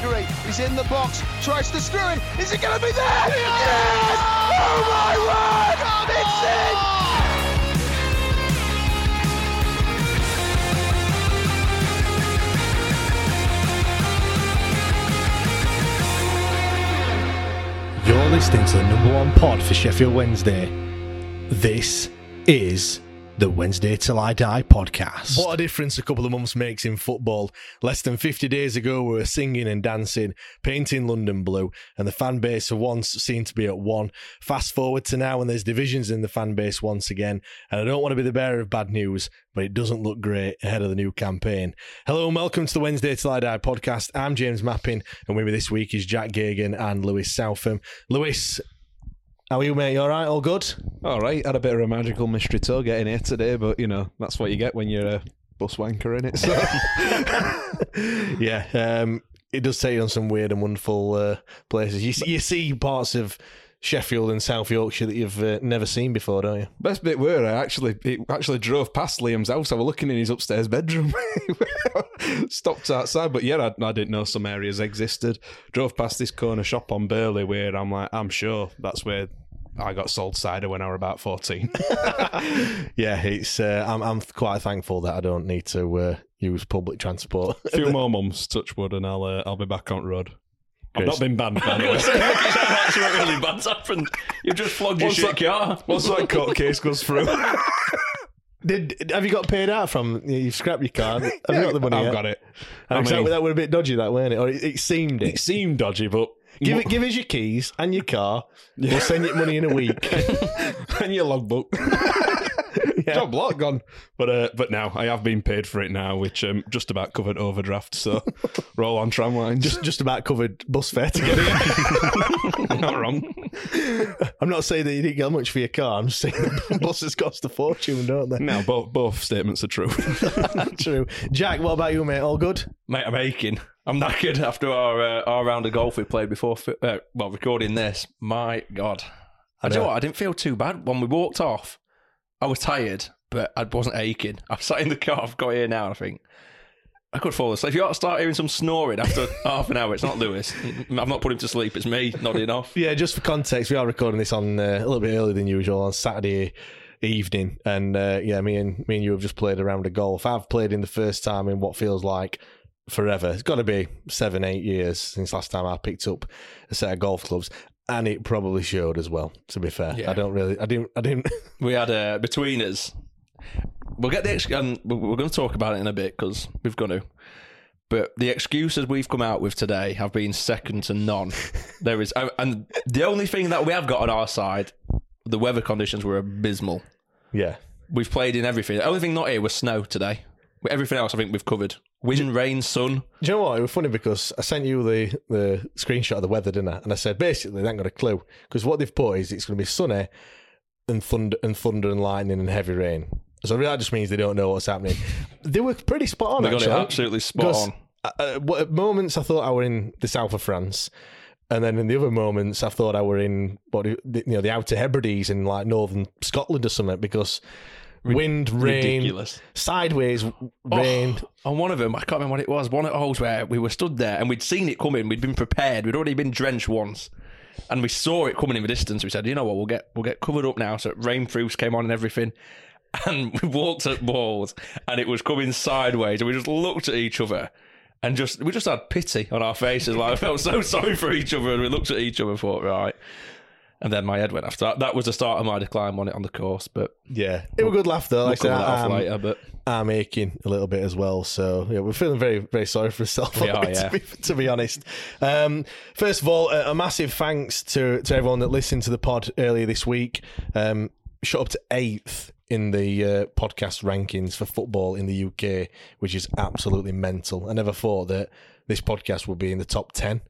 Gregory. He's in the box. Tries to screw him. Is it going to be there? Yes! Oh my word! It's in! You're listening to the number one pod for Sheffield Wednesday. This is the Wednesday Till I Die podcast. What a difference a couple of months makes in football. Less than 50 days ago, we were singing and dancing, painting London blue, and the fan base for once seemed to be at one. Fast forward to now, and there's divisions in the fan base once again. And I don't want to be the bearer of bad news, but it doesn't look great ahead of the new campaign. Hello and welcome to the Wednesday Till I Die podcast. I'm James Mappin, and with me this week is Jack Gagan and Lewis Southam. Lewis, how are you, mate? You all right? All good? All right, had a bit of a magical mystery tour getting here today, but you know that's what you get when you're a bus wanker in it. So yeah, um, it does take you on some weird and wonderful uh, places. You see, you see parts of Sheffield and South Yorkshire that you've uh, never seen before, don't you? best bit were I actually it actually drove past Liam's house. I was looking in his upstairs bedroom, stopped outside, but yeah, I, I didn't know some areas existed. Drove past this corner shop on Burley where I'm like, I'm sure that's where. I got sold cider when I was about 14. Yeah, it's. Uh, I'm, I'm quite thankful that I don't need to uh, use public transport. A few more mums, touch wood, and I'll uh, I'll be back on road. I've not been banned, by the way. That's what really bad's happened. You've just flogged your What's shit that- car. Once that court case goes through, Did have you got paid out from? You've scrapped your car. Have you got the money? I've yet? got it. I I that, mean- that were a bit dodgy, that weren't it? Or it, it seemed It it. seemed dodgy, but Give it, give us your keys and your car. We'll send you money in a week. and your logbook. Yeah. Job lot gone. But uh, but now I have been paid for it now, which um, just about covered overdraft. So roll on tramlines. Just just about covered bus fare to get it. not wrong. I'm not saying that you didn't get much for your car. I'm just saying that buses cost a fortune, don't they? Now both both statements are true. True. Jack, what about you, mate? All good? Mate, I'm aching. I'm knackered after our uh, our round of golf we played before. Uh, well, recording this. My God. I, I do you know know. what? I didn't feel too bad when we walked off. I was tired, but I wasn't aching. I've sat in the car. I've got here now. I think I could fall asleep. If you start hearing some snoring after half an hour, it's not Lewis. I've not put him to sleep. It's me nodding off. Yeah, just for context, we are recording this on uh, a little bit earlier than usual on Saturday evening, and uh, yeah, me and me and you have just played around a round of golf. I've played in the first time in what feels like forever. It's got to be seven, eight years since last time I picked up a set of golf clubs, and it probably showed as well. To be fair, Yeah. I don't really, I didn't, I didn't. We had uh, between us. We'll get the ex- and we're we're going to talk about it in a bit because we've got to. But the excuses we've come out with today have been second to none. there is, and the only thing that we have got on our side, the weather conditions were abysmal. yeah, We've played in everything. The only thing not here was snow today. Everything else, I think we've covered. Wind, rain, sun. Do you know what? It was funny because I sent you the, the screenshot of the weather, didn't I? And I said basically they ain't got a clue because what they've put is it's going to be sunny and thunder and thunder and lightning and heavy rain. So really that just means they don't know what's happening. they were pretty spot on. They got it absolutely spot on. uh, at moments I thought I were in the south of France, and then in the other moments I thought I were in what the, you know the Outer Hebrides in like northern Scotland or something because wind, rain, Ridiculous. sideways oh, rain. On one of them, I can't remember what it was. One of Holes where we were stood there and we'd seen it coming. We'd been prepared. We'd already been drenched once, and we saw it coming in the distance. We said, "You know what? We'll get we'll get covered up now." So rain proofs came on and everything. and we walked at balls, and it was coming sideways, and we just looked at each other. And just we just had pity on our faces, like I felt so sorry for each other, and we looked at each other and thought, right. And then my head went after that. That was the start of my decline on it on the course, but Yeah, it was a good laugh though. we'll Like I said, I'm, later. But I'm aching a little bit as well. So yeah, we're feeling very, very sorry for ourselves. We are, to, yeah. be, to be honest. Um, first of all, a, a massive thanks to to everyone that listened to the pod earlier this week. Um, shot up to eighth in the uh, podcast rankings for football in the UK, which is absolutely mental. I never thought that this podcast would be in the top ten.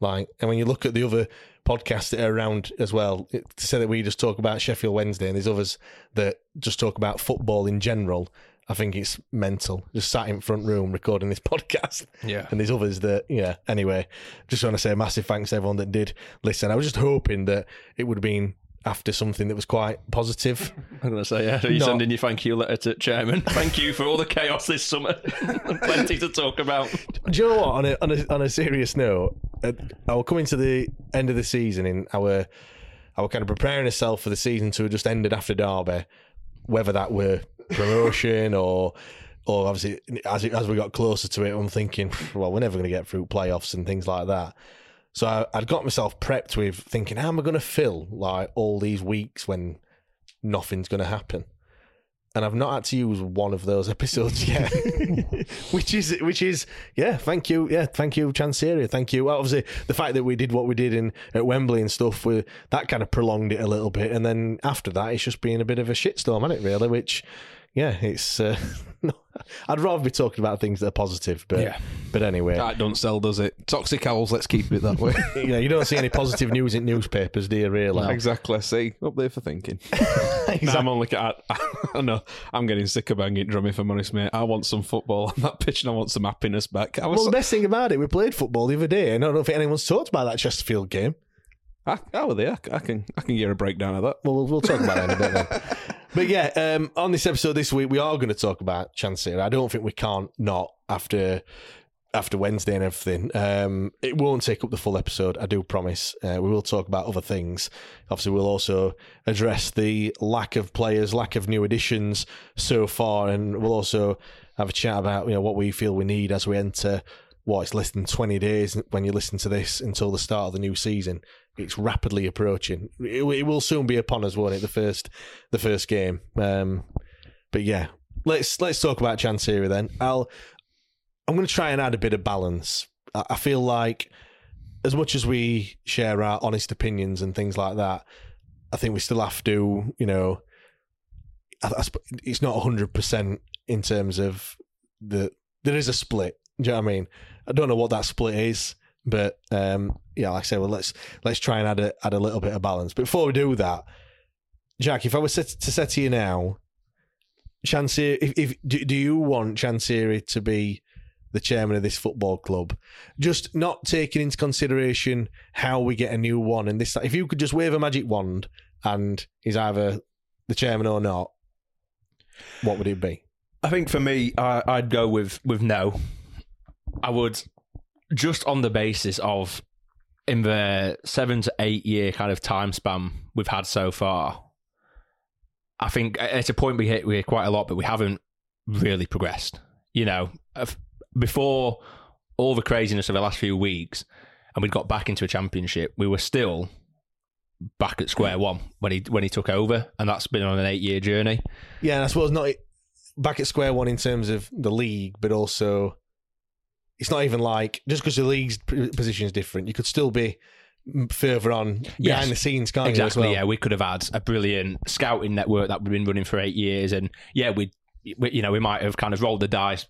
Like, and when you look at the other podcasts that are around as well, it, to say that we just talk about Sheffield Wednesday and there's others that just talk about football in general, I think it's mental. Just sat in front room recording this podcast. Yeah. And there's others that, yeah. Anyway, just want to say a massive thanks to everyone that did listen. I was just hoping that it would have been after something that was quite positive. I'm going to say, yeah, are you No. sending your thank you letter to chairman? Thank you for all the chaos this summer. Plenty to talk about. Do you know what? On a on a, on a serious note, uh, I will come into the end of the season in our our kind of preparing ourselves for the season to have just ended after Derby, whether that were promotion or or obviously as it, as we got closer to it, I'm thinking, well, we're never going to get through playoffs and things like that. So I, I'd got myself prepped with thinking, how am I going to fill like all these weeks when nothing's going to happen? and I've not had to use one of those episodes yet, which is which is yeah. Thank you, yeah. Thank you, Chansiri. Thank you. Well, obviously, the fact that we did what we did in at Wembley and stuff, we, that kind of prolonged it a little bit, and then after that, it's just been a bit of a shitstorm, hasn't it? Really, which yeah, it's. Uh, I'd rather be talking about things that are positive, but Yeah. but anyway, That don't sell, does it? Toxic owls. Let's keep it that way. yeah, you don't see any positive news in newspapers, do you? Really? Exactly. See, up there for thinking. No, I'm only. I, I know. I'm getting sick of banging drum. If I'm honest, mate. I want some football on that pitch, and I want some happiness back. I was. Well, the best thing about it, we played football the other day, and I don't know if anyone's talked about that Chesterfield game. I, oh, well, there. I can. I can get a breakdown of that. Well, we'll, we'll talk about that in a bit then. But yeah, um, on this episode this week, we are going to talk about Chansiri. I don't think we can't not after after Wednesday and everything. Um, it won't take up the full episode, I do promise. Uh, we will talk about other things. Obviously, we'll also address the lack of players, lack of new additions so far, and we'll also have a chat about you know what we feel we need as we enter. What it's less than twenty days when you listen to this until the start of the new season. It's rapidly approaching. It, it will soon be upon us, won't it? The first, the first game. Um, but yeah, let's let's talk about Chansiri then. I'll I'm going to try and add a bit of balance. I, I feel like as much as we share our honest opinions and things like that, I think we still have to, you know, I, I, it's not 100% in terms of the, there is a split. Do you know what I mean? I don't know what that split is, but um, yeah, like I said, well, let's let's try and add a add a little bit of balance. Before we do that, Jack, if I was set, to say to you now, Chansiri, if, if do, do you want Chansiri to be the chairman of this football club? Just not taking into consideration how we get a new one and this. If you could just wave a magic wand and he's either the chairman or not, what would it be? I think for me, I, I'd go with with no. I would just on the basis of in the seven to eight year kind of time span we've had so far. I think it's a point we hit we hit quite a lot, but we haven't really progressed. You know, before all the craziness of the last few weeks, and we'd got back into a championship, we were still back at square one when he when he took over, and that's been on an eight year journey. Yeah, and I suppose not back at square one in terms of the league, but also it's not even like just because the league's position is different, you could still be further on behind Yes. the scenes, can't exactly. well? Yeah, we could have had a brilliant scouting network that we've been running for eight years, and yeah, we, we you know, we might have kind of rolled the dice.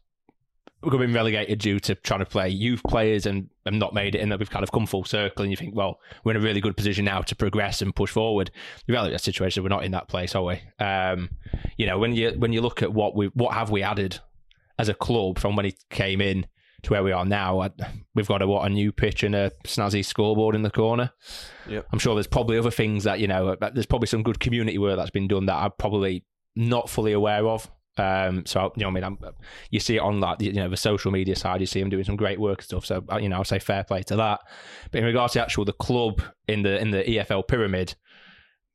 We've been relegated due to trying to play youth players and, and not made it, and that we've kind of come full circle. And you think, well, we're in a really good position now to progress and push forward. The reality of the situation, we're not in that place, are we? Um, you know, when you when you look at what we what have we added as a club from when he came in to where we are now, I, we've got a what a new pitch and a snazzy scoreboard in the corner. I'm sure there's probably other things that you know. There's probably some good community work that's been done that I'm probably not fully aware of. Um, so you know, I mean, I'm, you see it on like the, you know the social media side. You see them doing some great work and stuff. So uh, you know, I'll say fair play to that. But in regards to actual the club in the in the EFL pyramid,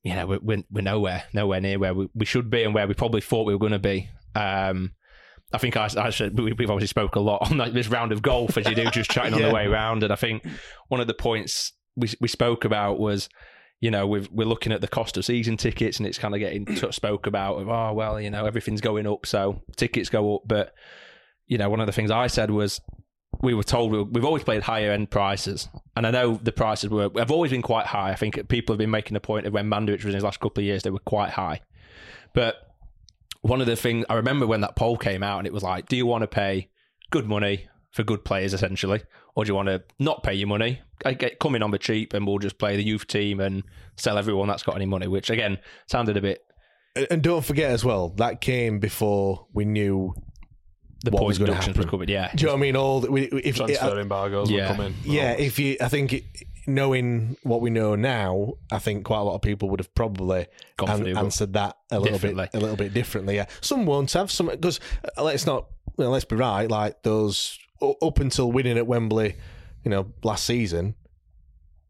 you know, we're, we're, we're nowhere, nowhere near where we, we should be and where we probably thought we were going to be. Um, I think I, I we, we've obviously spoke a lot on like this round of golf as you do, just chatting on the way around. And I think one of the points we we spoke about was, you know, we've, we're looking at the cost of season tickets, and it's kind of getting spoke about of, oh well, you know, everything's going up, so tickets go up. But you know, one of the things I said was we were told we- we've always played higher end prices, and I know the prices were have always been quite high. I think people have been making a point of when Mandarich was in his last couple of years, they were quite high. But one of the things I remember when that poll came out, and it was like, do you want to pay good money for good players, essentially, or do you want to not pay your money, I get come in on the cheap, and we'll just play the youth team and sell everyone that's got any money? Which again sounded a bit And- And don't forget as well, that came before we knew. the What point was gonna deductions was covered. Yeah, Do you know what I mean? All the- we, if Transfer embargoes Yeah. will come in. Yeah, if you, I think it, knowing what we know now, I think quite a lot of people would have probably an- answered that a little bit, a little bit differently. Yeah, some won't have some because uh, let's not, well, let's be right. Like those up until winning at Wembley, you know, last season,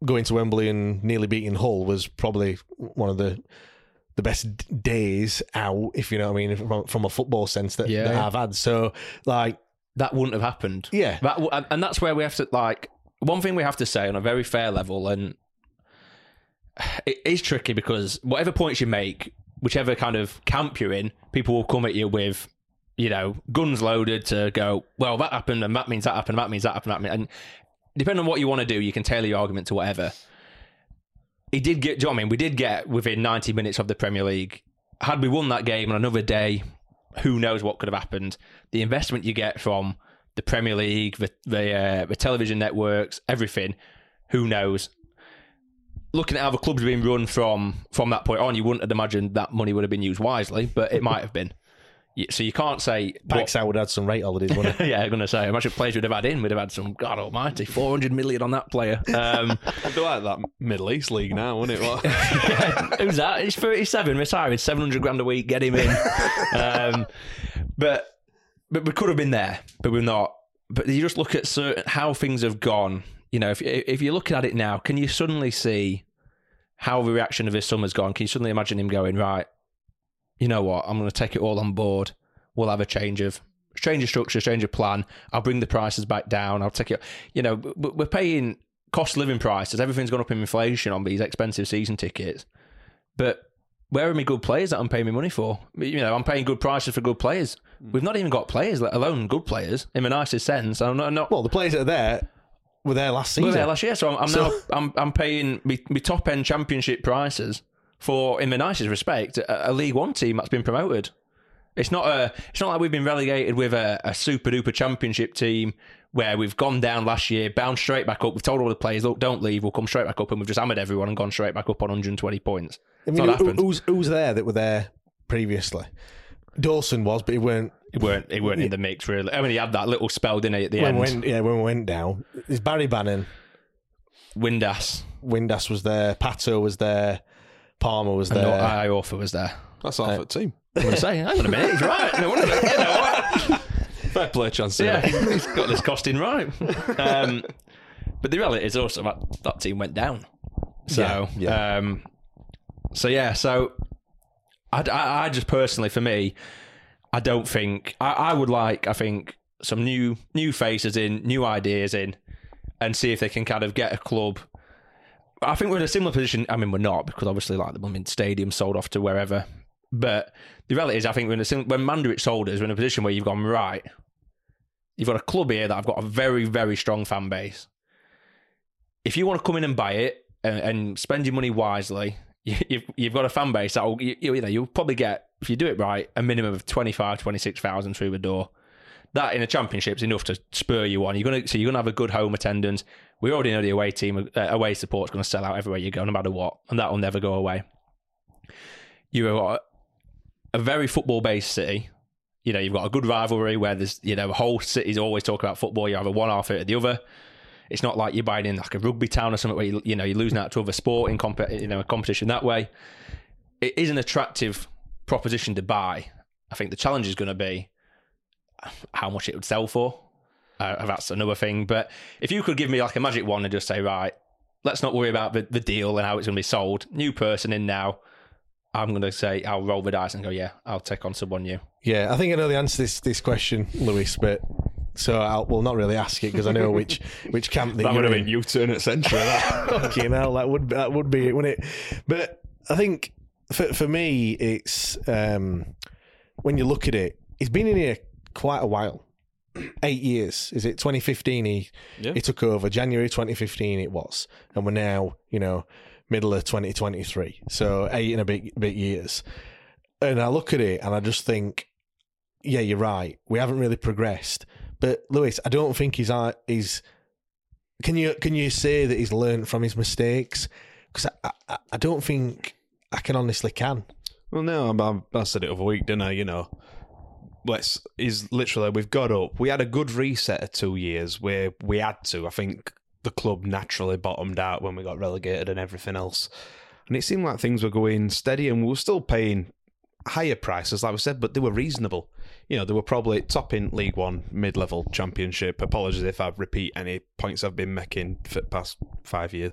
going to Wembley and nearly beating Hull was probably one of the the best days out, if you know what I mean, from, from a football sense that, Yeah. that I've had. So, like, that wouldn't have happened. Yeah. that and that's where we have to like one thing we have to say on a very fair level, and it is tricky because whatever points you make, whichever kind of camp you're in, people will come at you with. You know, guns loaded to go. Well, that happened, and that means that happened. That means that happened. That means, and depending on what you want to do, you can tailor your argument to whatever. He did get. Do you know what I mean? We did get within 90 minutes of the Premier League. Had we won that game on another day, who knows what could have happened? The investment you get from the Premier League, the the, uh, the television networks, everything. Who knows? Looking at how the club's been run from from that point on, you wouldn't have imagined that money would have been used wisely, but it might have been. So you can't say what- Paxow would have had some rate holidays, wouldn't he? yeah, I'm gonna say. Imagine players we'd have had in. We'd have had some God Almighty, 400 million on that player. Um, It'd be like that Middle East league now, wouldn't it? Like, Who's that? He's 37, retired, 700 grand a week, get him in. um, but but we could have been there, but we're not. But you just look at certain how things have gone. You know, if if you're looking at it now, can you suddenly see how the reaction of his summer's gone? Can you suddenly imagine him going right? You know what? I'm going to take it all on board. We'll have a change of change of structure, change of plan. I'll bring the prices back down. I'll take it. You know, we're paying cost living prices. Everything's gone up in inflation on these expensive season tickets. But where are my good players that I'm paying me money for? You know, I'm paying good prices for good players. We've not even got players, let alone good players, in the nicest sense. I'm not. I'm not Well, the players that are there were there last season. were there last year, so I'm, I'm So- now I'm I'm paying me, me top end championship prices for, in the nicest respect, a, a League One team that's been promoted. It's not a. It's not like we've been relegated with a, a super duper championship team where we've gone down last year, bounced straight back up. We've told all the players, look, don't leave. We'll come straight back up, and we've just hammered everyone and gone straight back up on 120 points. I It's mean, not who, happened. who's who's there that were there previously? Dawson was, but he weren't. It weren't. It weren't in the mix really. I mean, he had that little spell, didn't he, at the When end? we went, yeah, when we went down, there's Barry Bannan, Windass. Windass was there, Pato was there, Palmer was And there. Iorfa was there. that's half a team. I'm going to say, hang on a minute, he's right. No wonder, you know what? Fair play, chance. Yeah, he's got this costing right. Um, but the reality is also that that team went down. So, Yeah, yeah. Um, so yeah, so I, I, I just personally, for me, I don't think I, I would like. I think some new new faces in, new ideas in, and see if they can kind of get a club. I think we're in a similar position. I mean, we're not because obviously, like the Blooming Stadium sold off to wherever. But the reality is, I think we're in a sim- when Mandarich sold us, we're in a position where you've gone right. You've got a club here that I've got a very, very strong fan base. If you want to come in and buy it and, and spend your money wisely, you, you've, you've got a fan base that will, you, you know you'll probably get if you do it right a minimum of 25, 26,000 through the door. That in a championship is enough to spur you on. You're gonna so you're gonna have a good home attendance. We already know the away team uh, away support's to sell out everywhere you go, no matter what, and that will never go away. You've got a very football based city. You know, you've got a good rivalry where there's, you know, whole city's always talk about football. You have a one or the other. It's not like you're buying in like a rugby town or something where you, you know you're losing out to other sport in comp- you know a competition that way. It is an attractive proposition to buy. I think the challenge is going to be how much it would sell for. Uh, that's another thing. But if you could give me like a magic wand and just say, right, let's not worry about the, the deal and how it's going to be sold. New person in now. I'm going to say I'll roll the dice and go, yeah, I'll take on someone new. Yeah, I think I know the answer to this this question, Lewis, but so I'll will not really ask it because I know which which camp that, That would have been U turn at centre. that. Fucking hell, that would that would be it, wouldn't it? But I think for for me, it's um, when you look at it, he's been in here quite a while. Eight years, is it? 2015, he Yeah. he took over. January 2015, it was, and we're now, you know, middle of 2023. So eight and a bit bit years. And I look at it and I just think, yeah, you're right. We haven't really progressed. But Lewis, I don't think he's he's can you can you say that he's learned from his mistakes? Because I, I, I don't think I can honestly can. Well, no, I, I said it over a week, didn't I? You know, let's is literally we've got up. We had a good reset of two years where we had to. I think the club naturally bottomed out when we got relegated and everything else, and it seemed like things were going steady, and we were still paying higher prices, like we said, but they were reasonable. You know, they were probably top in League One, mid level championship. Apologies if I repeat any points I've been making for the past five years.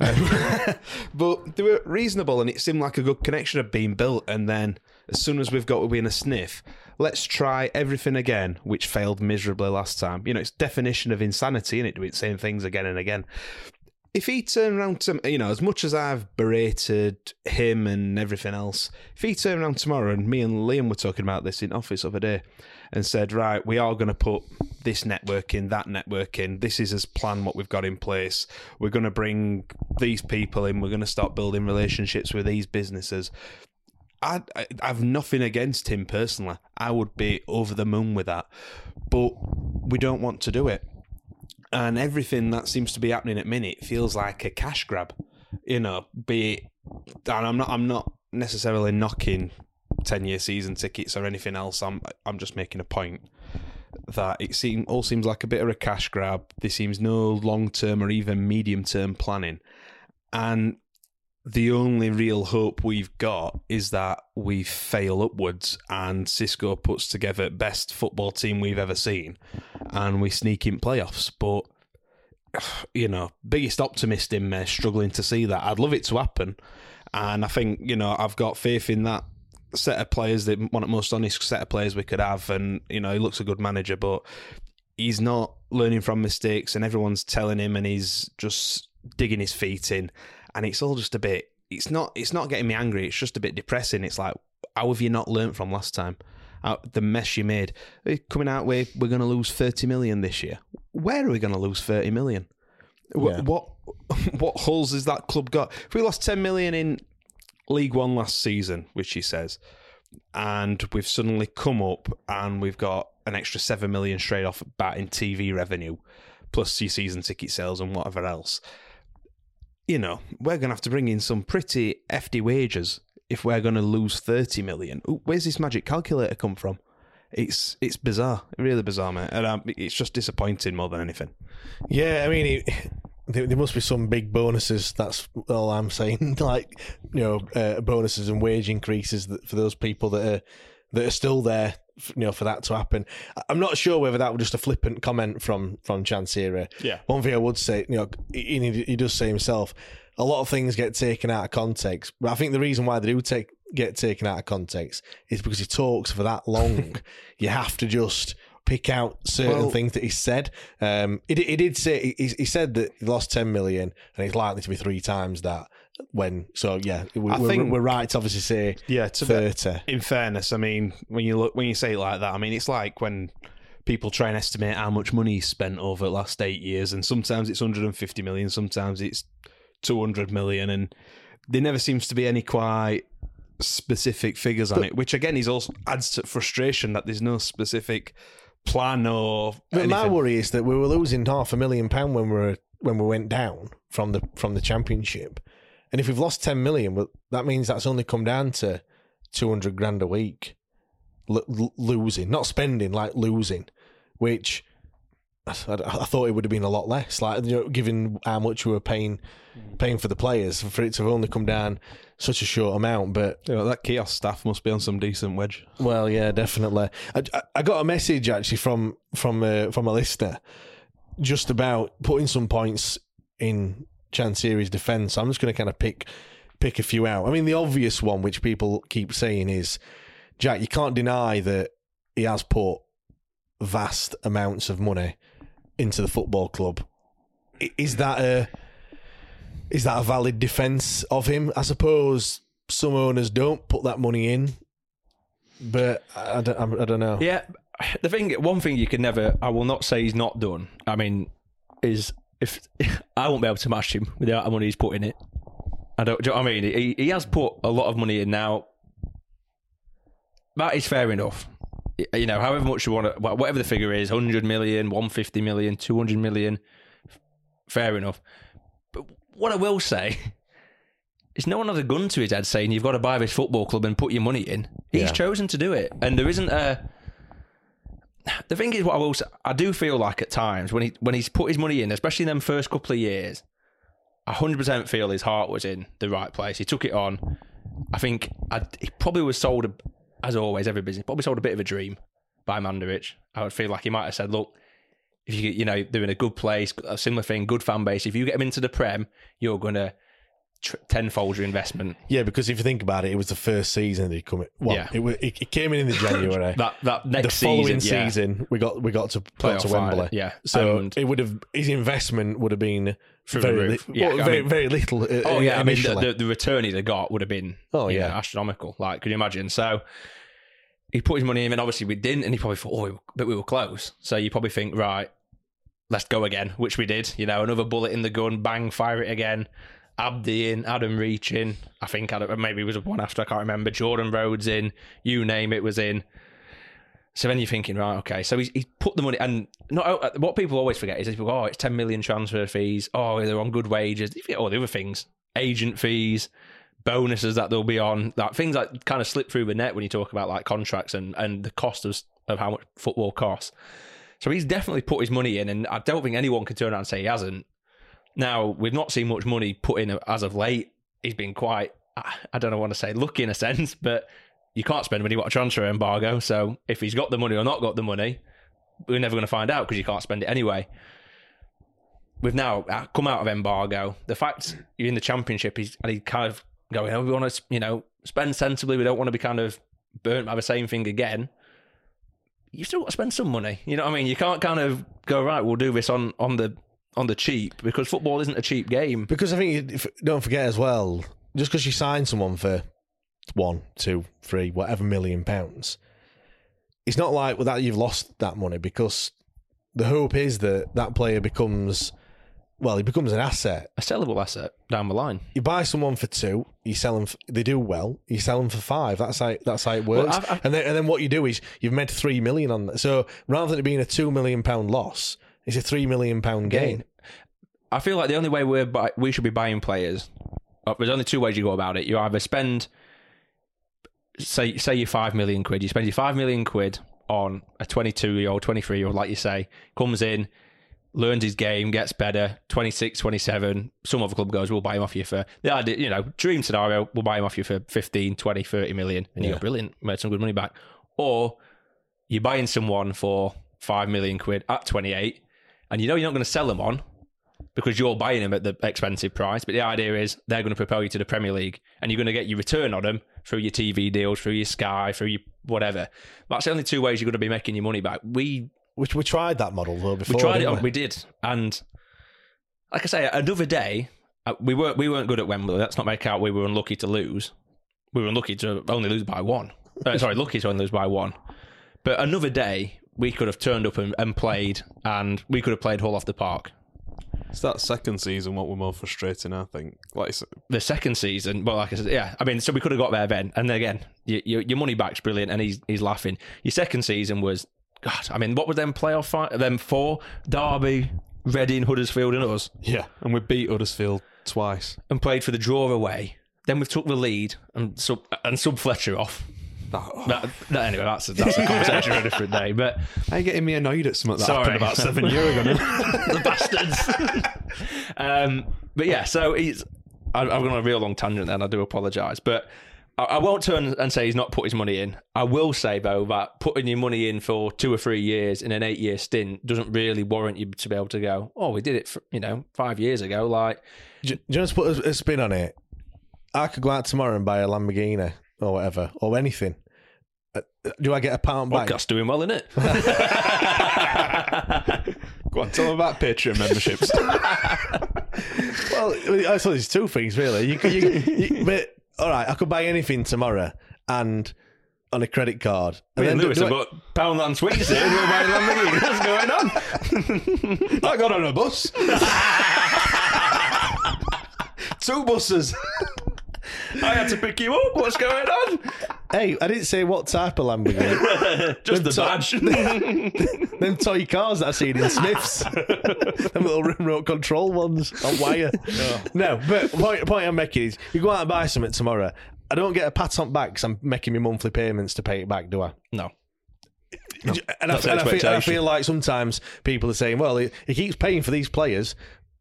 Um, but they were reasonable and it seemed like a good connection had been built. And then as soon as we've got to in a sniff, let's try everything again, which failed miserably last time. You know, it's definition of insanity, and it doing the same things again and again if he turned around to you know as much as I've berated him and everything else, if he turned around tomorrow and me and Liam were talking about this in office the other day and said, right, we are going to put this network in, that network in. This is as planned what we've got in place. We're going to bring these people in. We're going to start building relationships with these businesses. I, I I've nothing against him personally. I would be over the moon with that, but we don't want to do it and everything that seems to be happening at minute feels like a cash grab. You know, be it, and I'm not I'm not necessarily knocking ten year season tickets or anything else. I'm I'm just making a point that it seem all seems like a bit of a cash grab. There seems no long term or even medium term planning, and the only real hope we've got is that we fail upwards and Xisco puts together best football team we've ever seen and we sneak in playoffs. But you know, biggest optimist in me struggling to see that. I'd love it to happen. And I think, you know, I've got faith in that set of players, that one of the most honest set of players we could have. And, you know, he looks a good manager, but he's not learning from mistakes and everyone's telling him and he's just digging his feet in. And it's all just a bit it's not it's not getting me angry, it's just a bit depressing. It's like, how have you not learnt from last time? The mess you made. Coming out with we're gonna lose thirty million this year. Where are we gonna lose thirty million? Yeah. What what holes has that club got? If we lost ten million in League One last season, which he says, and we've suddenly come up and we've got an extra seven million straight off bat in TV revenue, plus your season ticket sales and whatever else. You know, we're going to have to bring in some pretty hefty wages if we're going to lose thirty million. Ooh, Where's this magic calculator come from? It's it's bizarre, really bizarre, mate, and um, it's just disappointing more than anything. Yeah, I mean, it, there, there must be some big bonuses. That's all I'm saying. like, you know, uh, bonuses and wage increases for those people that are that are still there. You know, for that to happen, I'm not sure whether that was just a flippant comment from from Chansiri. Yeah. One thing I would say, you know, he, he he does say himself, a lot of things get taken out of context. But I think the reason why they do take get taken out of context is because he talks for that long. you have to just pick out certain Well- things that he said. Um, he, he did say he, he said that he lost ten million, and it's likely to be three times that. When so yeah, we, I we're, think- we're right to obviously say Yeah, to be- thirty. in fairness, I mean, when you look when you say it like that, I mean, it's like when people try and estimate how much money he's spent over the last eight years, and sometimes it's 150 million, sometimes it's 200 million, and there never seems to be any quite specific figures on it, which again is also adds to frustration that there's no specific plan or. But my worry is that we were losing half a million pound when we were when we went down from the from the championship, and if we've lost ten million, well, that means that's only come down to two hundred grand a week, L- l- losing, not spending, like losing, which I, I thought it would have been a lot less. Like you know, given how much we were paying paying for the players, for it to have only come down such a short amount, but You know, that kiosk staff must be on some decent wedge. well, yeah, definitely. I, I- I got a message actually from from uh, from a listener just about putting some points in Chansiri's defence. I'm just going to kind of pick pick a few out. I mean, the obvious one, which people keep saying, is Jack. You can't deny that he has put vast amounts of money into the football club. Is that a is that a valid defence of him? I suppose some owners don't put that money in, but I don't, I don't know. Yeah, the thing, one thing you can never, I will not say he's not done. I mean, is if I won't be able to match him with the amount of money he's put in it. I don't. Do you know what I mean? He he has put a lot of money in now. That is fair enough. You know, however much you want to, whatever the figure is, 100 million, 150 million, 200 million, fair enough. But what I will say is no one has a gun to his head saying you've got to buy this football club and put your money in. He's Yeah. chosen to do it. And there isn't a. The thing is, what I will say, I do feel like at times when he when he's put his money in, especially in them first couple of years, I hundred percent feel his heart was in the right place. He took it on. I think I, he probably was sold, a, as always, every business probably sold a bit of a dream by Mandarich. I would feel like he might have said, "Look, if you you know they're in a good place, a similar thing, good fan base. If you get them into the Prem, you're gonna tr- tenfold your investment." Yeah, because if you think about it, it was the first season that he come in. Well, Yeah. it, wa- it, it came in in the January. That that the next following season, yeah. season, we got we got to play Playoff to final, Wembley. yeah. so And- it would have his investment would have been very li- Yeah, well, very mean- very little. uh, Oh yeah, I mean the, the, the return he'd have got would have been Oh, yeah. know, astronomical. Like, could you imagine? So he put his money in, and obviously we didn't, and he probably thought, oh, but we were close. So you probably think, right, let's go again, which we did. You know, another bullet in the gun, bang, fire it again. Abdi in, Adam Reach in. I think Adam, maybe it was one after, I can't remember. Jordan Rhodes in, you name it, was in. So then you're thinking, right, okay. So he's, he's put the money, and not uh, what people always forget is go, oh, it's 10 million transfer fees. Oh, they're on good wages. All oh, the other things, agent fees, bonuses that they'll be on, that things that kind of slip through the net when you talk about like contracts and, and the cost of, of how much football costs. So he's definitely put his money in, and I don't think anyone can turn around and say he hasn't. Now, we've not seen much money put in as of late. He's been quite, I don't know want to say lucky in a sense, but you can't spend when you've got a transfer embargo. So if he's got the money or not got the money, we're never going to find out because you can't spend it anyway. We've now uh, come out of embargo. The fact you're in the championship, he's and he kind of going, oh, we want to, you know, spend sensibly. We don't want to be kind of burnt by the same thing again. You still got to spend some money. You know what I mean? You can't kind of go right. We'll do this on on the on the cheap because football isn't a cheap game. because I think you, don't forget as well, just because you sign someone for one, two, three, whatever million pounds, it's not like that you've lost that money because the hope is that that player becomes well, he becomes an asset. A sellable asset down the line. You buy someone for two, you sell them. f they do well. You sell them for five. That's how that's how it works. I've- I've- and then and then what you do is you've made three million on that. So rather than it being a two million pound loss, it's a three million pound gain. I feel like the only way we're buy- we should be buying players. uh, There's only two ways you go about it. You either spend, say, say you five million quid. You spend your five million quid on a 22 year old, 23 year old, like you say, comes in, learns his game, gets better. 26, 27. Some other club goes, we'll buy him off you for the idea. You know, dream scenario, we'll buy him off you for 15, 20, 30 million, and you Yeah. go brilliant, made some good money back. Or you're buying someone for five million quid at 28, and you know you're not going to sell them on because you're buying them at the expensive price. But the idea is they're going to propel you to the Premier League, and you're going to get your return on them through your TV deals, through your Sky, through your whatever. That's the only two ways you're going to be making your money back. We Which we tried that model though before. we tried it. On, we did, and like I say, another day uh, we weren't we weren't good at Wembley. Let's not make out we were unlucky to lose. We were unlucky to only lose by one. Uh, sorry, lucky to only lose by one. But another day we could have turned up and, and played, and we could have played Hull off the park. It's that second season what were more frustrating, I think. Like, the second season, well, like I said, yeah, I mean, so we could have got there then, and then again, you, you, your money back's brilliant, and he's he's laughing. Your second season was, God, I mean, what was them playoff fight? Them four: Derby, Reading, Huddersfield, and us, yeah, and we beat Huddersfield twice. and played for the draw away. Then we took the lead and sub and sub Fletcher off. That, that- anyway, that's a, that's a conversation for a different day. But Are you getting me annoyed at something that Sorry. happened about seven years ago now? the bastards. um, but yeah, so he's. I- I've gone on a real long tangent, and I do apologise. But I, I won't turn and say he's not put his money in. I will say though that putting your money in for two or three years in an eight-year stint doesn't really warrant you to be able to go. Oh, we did it, for, you know, five years ago. Like, Do, do you just put a, a spin on it? I could go out tomorrow and buy a Lamborghini or whatever or anything. Uh, Do I get a pound back? podcast doing well, isn't it? Go on, tell them about Patreon memberships. Well, I suppose it's two things really. You, you, you, but all right, I could buy anything tomorrow and on a credit card. And Me and do- Lewis do have I- got Poundland sweets here. We're buying Lamborghini. What's going on? I got on a bus. Two buses. I had to pick you up. What's going on? Hey, I didn't say what type of Lamborghini. Just the badge. Them toy cars that I seen in Smiths. Them little remote control ones on wire. No, but point, point I'm making is you go out and buy something tomorrow. I don't get a pat on back because I'm making my monthly payments to pay it back, do I? no. and, I, and I, feel, I feel like sometimes people are saying, well, he, he keeps paying for these players.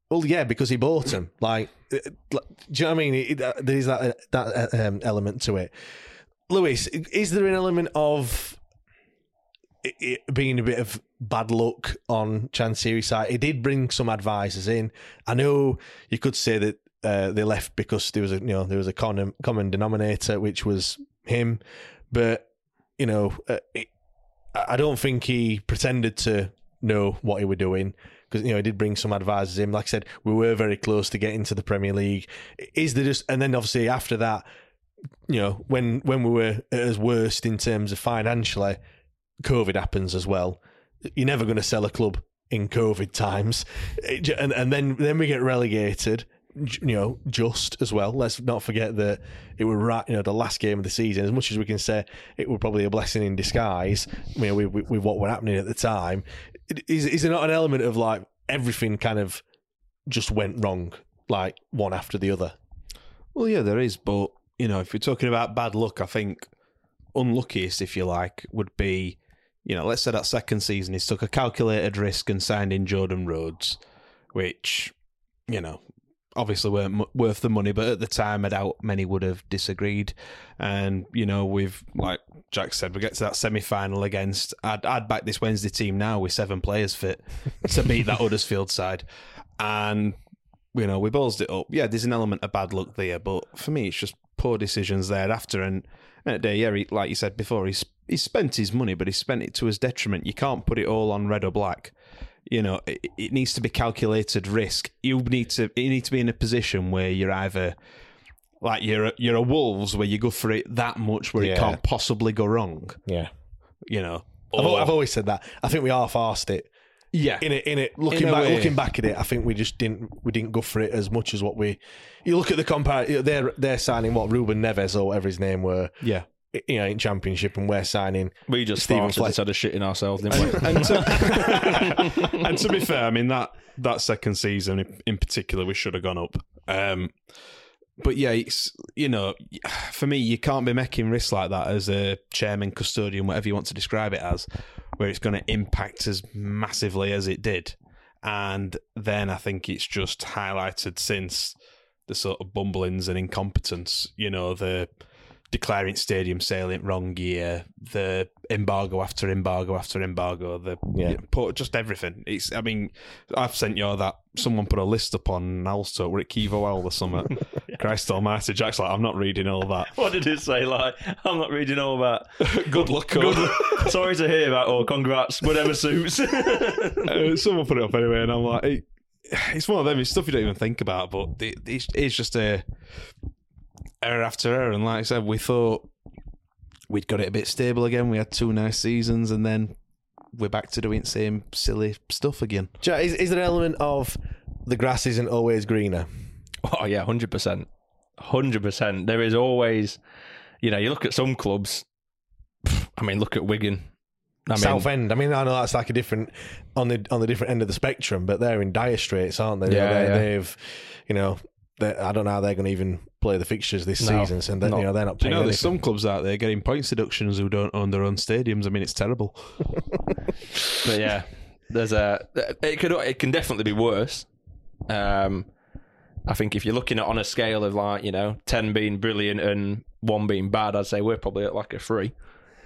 Well, yeah, because he bought them. Like, do you know what I mean? It- it- there's that uh, that uh, um, element to it. Lewis, is there an element of it, being a bit of bad luck on Chansiri's side? He did bring some advisors in. I know you could say that uh, they left because there was a you know there was a common common denominator, which was him. But you know, uh, I don't think he pretended to know what he were doing because you know he did bring some advisors in. Like I said, we were very close to getting to the Premier League. Is there just and then obviously after that, you know, when when we were at as worst in terms of financially, COVID happens as well. You're never going to sell a club in COVID times, and and then then we get relegated. You know, just as well. Let's not forget that it was right. You know, the last game of the season. As much as we can say it were probably a blessing in disguise. You know, with, with, what were happening at the time, is is there not an element of like everything kind of just went wrong, like one after the other? Well, yeah, there is, but you know, if you're talking about bad luck, I think unluckiest, if you like, would be, you know, let's say that second season he took a calculated risk and signed in Jordan Rhodes, which, you know, obviously weren't mu- worth the money, but at the time, I doubt many would have disagreed. And you know, we've like Jack said, we get to that semi final against. I'd, I'd back this Wednesday team now with seven players fit to beat that Huddersfield side, and you know, we ballsed it up. Yeah, there's an element of bad luck there, but for me, it's just poor decisions thereafter. And at day, yeah, he, like you said before, he's he spent his money, but he spent it to his detriment. You can't put it all on red or black. You know, it, it needs to be calculated risk. You need to you need to be in a position where you're either like you're a, you're a Wolves where you go for it that much where Yeah. it can't possibly go wrong. Yeah, You know, I've, I've always said that. I think we half-arsed it. yeah, in it, in it. Looking In back, way. looking back at it, I think we just didn't we didn't go for it as much as what we. You look at the compare. They're they're signing what Ruben Neves or whatever his name were. yeah. You know, in championship, and we're signing. We just Steven Fletcher. instead of shitting ourselves, didn't we? and, to, and to be fair, I mean that that second season in- in particular, we should have gone up. Um, but yeah, it's you know, for me, you can't be making risks like that as a chairman, custodian, whatever you want to describe it as, where it's going to impact as massively as it did. And then I think it's just highlighted since the sort of bumblings and incompetence. You know, the declaring stadium sailing wrong year, the embargo after embargo after embargo, the Yeah. put just everything. It's I mean, I've sent you that someone put a list up on Owlstalk, we're at Kivo Owl or something. Christ almighty, Jack's like, I'm not reading all that. what did it say? Like, I'm not reading all that. Good luck. Good. Sorry to hear that. Or congrats, whatever suits. Uh, someone put it up anyway, and I'm like, it, it's one of them. It's stuff you don't even think about, but it, it's, it's just a error after error. And like I said, we thought we'd got it a bit stable again. We had two nice seasons, and then we're back to doing the same silly stuff again. Jack, Is, is there an element of the grass isn't always greener? oh yeah, hundred percent, hundred percent. There is always, you know, you look at some clubs. pff, I mean, look at Wigan. I mean, South End. I mean, I know that's like a different on the on the different end of the spectrum, but they're in dire straits, aren't they? Yeah, they- yeah. They've, you know, they- I don't know how they're going to even play the fixtures this No, season, so they, not- you know they're not Do you know there's anything. some clubs out there getting points deductions who don't own their own stadiums? I mean, it's terrible. But yeah, there's a it could it can definitely be worse. Um, I think if you're looking at on a scale of like you know ten being brilliant and one being bad, I'd say we're probably at like a three.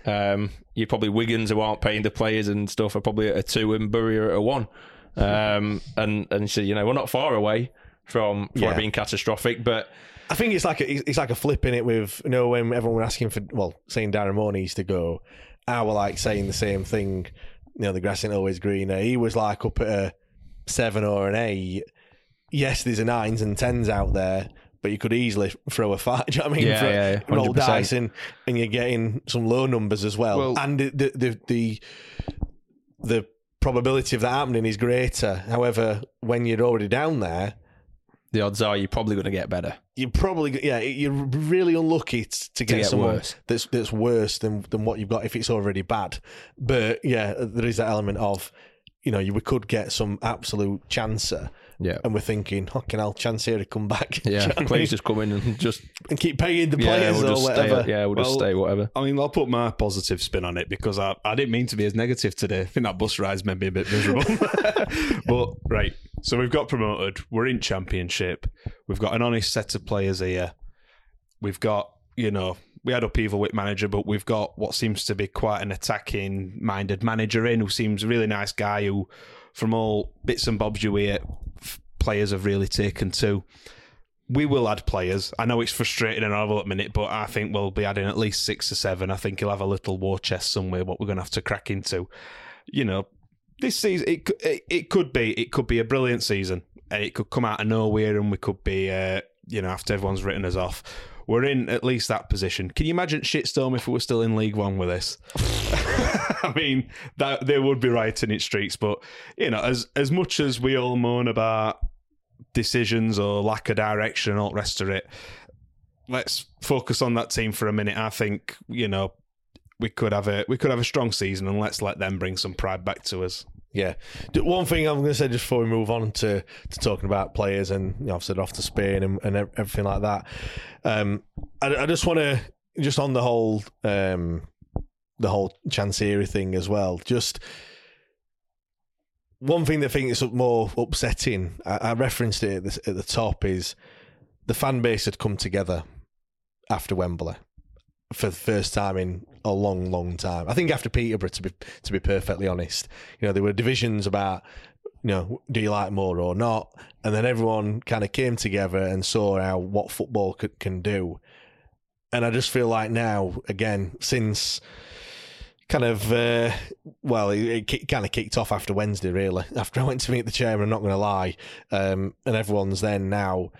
Um, you're probably Wiggins who aren't paying the players and stuff are probably at a two, and Bury are at a one. Um, and and so you know we're not far away from, from Yeah. it being catastrophic, but I think it's like a, it's like a flip in it with you know when everyone were asking for well saying Darren Moore needs to go, I were like saying the same thing. You know the grass ain't always greener. He was like up at a seven or an eight. Yes, there's a nines and tens out there, but you could easily throw a five. Do you know what I mean? Yeah, yeah, yeah, roll dice and, and you're getting some low numbers as well. Well- and the, the the the probability of that happening is greater. However, when you're already down there, the odds are you're probably going to get better. you're probably yeah you're really unlucky t- to get, get someone worse. that's that's worse than than what you've got if it's already bad. But yeah, there is that element of you know you we could get some absolute chancer. Yeah. And we're thinking, fucking hell, chance here to come back. Do you Yeah, know what I mean? players just come in and just and keep paying the players yeah, players we'll or just whatever. stay. Yeah, we'll just stay. Whatever. I mean, I'll put my positive spin on it because I, I didn't mean to be as negative today. I think that bus ride's made me a bit miserable. but, right. So we've got promoted. We're in championship. We've got an honest set of players here. We've got, you know, we had upheaval with manager, but we've got what seems to be quite an attacking minded manager in who seems a really nice guy who, from all bits and bobs you hear, players have really taken to we will add players. I know it's frustrating and all at minute, but I think we'll be adding at least six or seven. I think he'll have a little war chest somewhere. What we're going to have to crack into, you know, this season it it, it could be it could be a brilliant season. It could come out of nowhere, and we could be, uh, you know, after everyone's written us off. We're in at least that position. Can you imagine shitstorm if we were still in League One with this? I mean, that they would be rioting its streets. But you know, as as much as we all moan about decisions or lack of direction and all the rest of it. Let's focus on that team for a minute. I think you know we could have a we could have a strong season, and let's let them bring some pride back to us. Yeah. One thing I'm going to say just before we move on to, to talking about players and you know, I've said off to Spain and, and everything like that. Um, I, I just want to just on the whole um, the whole Chansiri thing as well. Just one thing that I think is more upsetting. I, I referenced it at the, at the top is the fan base had come together after Wembley for the first time in a long, long time. I think after Peterborough, to be to be perfectly honest, you know there were divisions about, you know, do you like Moore or not, and then everyone kind of came together and saw how what football could, can do, and I just feel like now again since. Kind of, uh, well, it, it kind of kicked off after Wednesday, really. After I went to meet the chairman, I'm not going to lie, um, and everyone's then now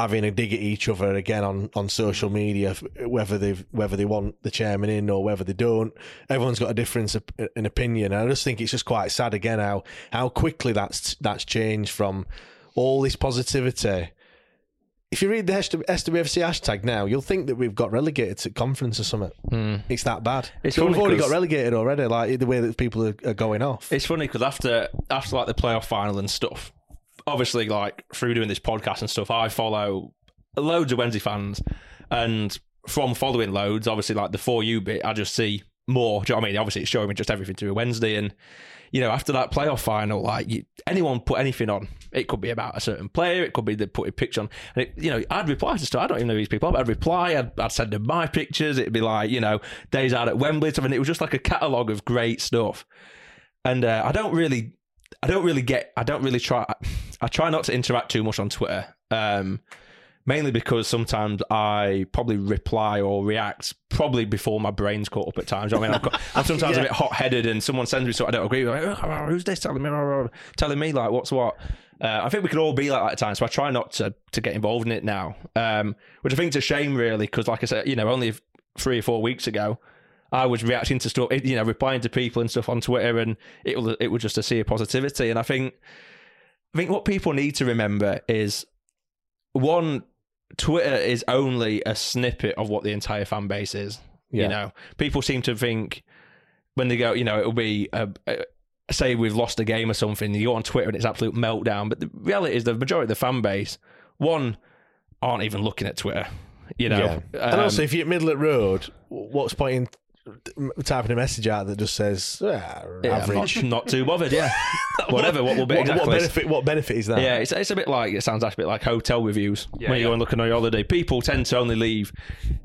having a dig at each other again on, on social media, whether they whether they want the chairman in or whether they don't. Everyone's got a difference an opinion, and I just think it's just quite sad again how how quickly that's that's changed from all this positivity. If you read the SWFC hashtag now, you'll think that we've got relegated to conference or something. Hmm. It's that bad. It's so we've already got relegated already, like the way that people are, are going off. It's funny because after after like the playoff final and stuff, obviously like through doing this podcast and stuff, I follow loads of Wednesday fans, and from following loads, obviously like the for you bit, I just see more. Do you know what I mean? Obviously, it's showing me just everything through Wednesday, and you know after that playoff final, like you, anyone put anything on, it could be about a certain player, it could be they put a picture on, and it, you know I'd reply to stuff. I don't even know these people, I'd reply, I'd, I'd send them my pictures. It'd be like you know days out at Wembley, and it was just like a catalogue of great stuff. And uh, I don't really, I don't really get, I don't really try. I try not to interact too much on Twitter, um, mainly because sometimes I probably reply or react probably before my brain's caught up at times. I mean, I'm, I'm sometimes a bit hot headed, and someone sends me something I don't agree with. Like, "Oh, who's this telling me? Telling me like what's what? Uh, I think we could all be like that at times, so I try not to to get involved in it now, um, which I think is a shame, really, because like I said, you know, only three or four weeks ago, I was reacting to stuff, you know, replying to people and stuff on Twitter, and it was it was just a sea of positivity. And I think, I think what people need to remember is one, Twitter is only a snippet of what the entire fan base is. Yeah. You know, people seem to think when they go, you know, it'll be a, a, say we've lost a game or something. You go on Twitter and it's absolute meltdown. But the reality is, the majority of the fan base, one, aren't even looking at Twitter. You know, Yeah. and Um, also, if you're at Middlewood Road, what's point in typing a message out that just says ah, Yeah, average? not, not too bothered. Yeah, whatever. What will be What, exactly? what benefit? What benefit is that? Yeah, it's, it's a bit like it sounds actually a bit like hotel reviews when you yeah. go and look on your holiday. People tend to only leave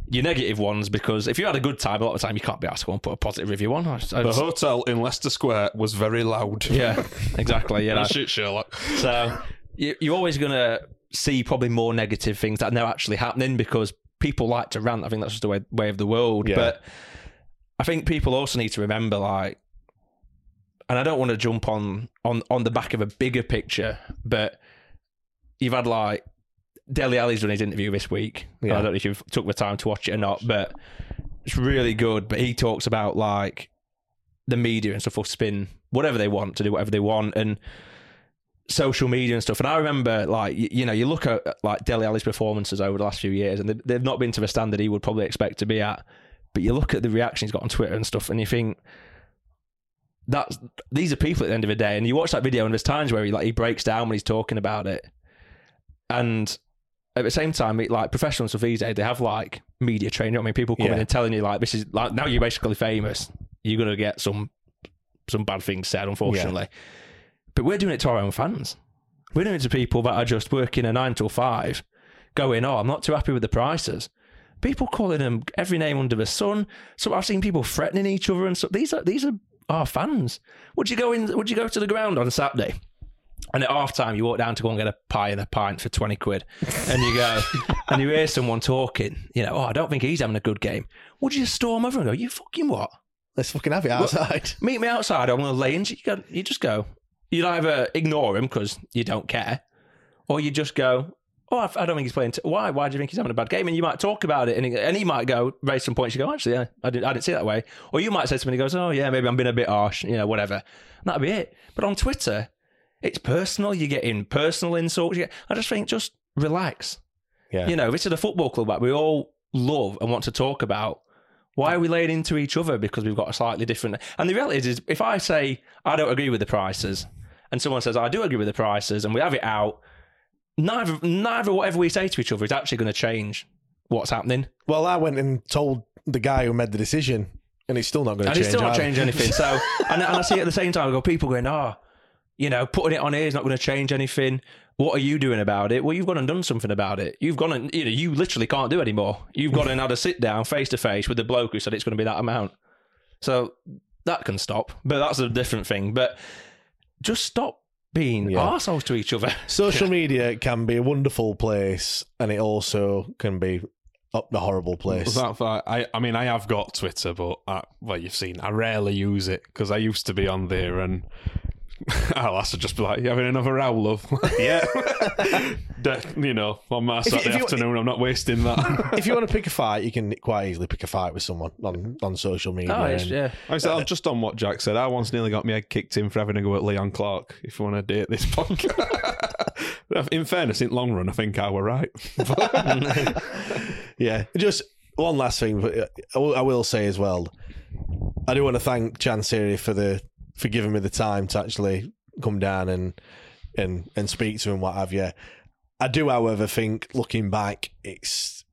your negative ones because if you had a good time, a lot of the time you can't be asked to go and put a positive review on. I, I, The hotel in Leicester Square was very loud. yeah, exactly. Yeah, That's that's- shit, Sherlock. So you, you're always going to see probably more negative things that are now actually happening because people like to rant. I think that's just the way, way of the world. Yeah. But I think people also need to remember, like, and I don't want to jump on on on the back of a bigger picture, but you've had like Dele Alli's done his interview this week. Yeah. I don't know if you've took the time to watch it or not, but it's really good. But he talks about like the media and stuff will spin whatever they want to do whatever they want and social media and stuff. And I remember, like, you, you know, you look at like Dele Alli's performances over the last few years, and they, they've not been to the standard he would probably expect to be at. But you look at the reaction he's got on Twitter and stuff, and you think that's these are people at the end of the day. And you watch that video, and there's times where he like he breaks down when he's talking about it, and at the same time, it, like professionals of these days, they have like media training. I mean, people coming Yeah. and telling you like this is like now you're basically famous. You're gonna get some some bad things said, unfortunately. But we're doing it to our own fans. We're doing it to people that are just working a nine till five, going, "Oh, I'm not too happy with the prices." People calling them every name under the sun. So I've seen people threatening each other and stuff. These are these are our fans. Would you go in? Would you go to the ground on Saturday? And at half time, you walk down to go and get a pie and a pint for 20 quid. And you go, and you hear someone talking, you know, oh, I don't think he's having a good game. Would you just storm over and go, you fucking what? Let's fucking have it outside. Meet me outside one of the lanes. You, go, you just go. You'd either ignore him because you don't care, or you just go, oh, I, I don't think he's playing. T- Why? Why do you think he's having a bad game? And you might talk about it, and he, and he might go raise some points. You go, actually, yeah, I didn't, I didn't see it that way. Or you might say something. He goes, oh yeah, maybe I'm being a bit harsh, you know, whatever. And that'd be it. But on Twitter, it's personal. You're getting personal insults. You get, I just think just relax. Yeah. You know, this is a football club that we all love and want to talk about. Why are we laying into each other because we've got a slightly different? And the reality is if I say I don't agree with the prices, and someone says I do agree with the prices, and we have it out, neither neither whatever we say to each other is actually going to change what's happening. Well, I went and told the guy who made the decision, and it's still not going to and change. still not either. changing anything. So, and, and I see at the same time, I go, people going, oh, you know, putting it on here is not going to change anything. What are you doing about it? Well, you've gone and done something about it. You've gone and, you know, you literally can't do anymore. You've gone and had a sit down face to face with the bloke who said it's going to be that amount. So that can stop, but that's a different thing. But just stop being Yeah. arseholes to each other. Social media can be a wonderful place, and it also can be up the horrible place. That I, I mean, I have got Twitter, but I, well, you've seen, I rarely use it because I used to be on there and I'll have to just be like, you having another row, love? yeah. De- you know, on my you- Saturday if you- afternoon, I'm not wasting that. if you want to pick a fight, you can quite easily pick a fight with someone on, on social media. Oh, and- yeah. I said, I'm just on what Jack said. I once nearly got my head kicked in for having a go at Leon Clarke. If you want to date this podcast, in fairness, in long run, I think I were right. Yeah. Just one last thing, but uh, I will- say as well, I do want to thank Chansiri for the for giving me the time to actually come down and and and speak to him, what have you. I do, however, think looking back, it's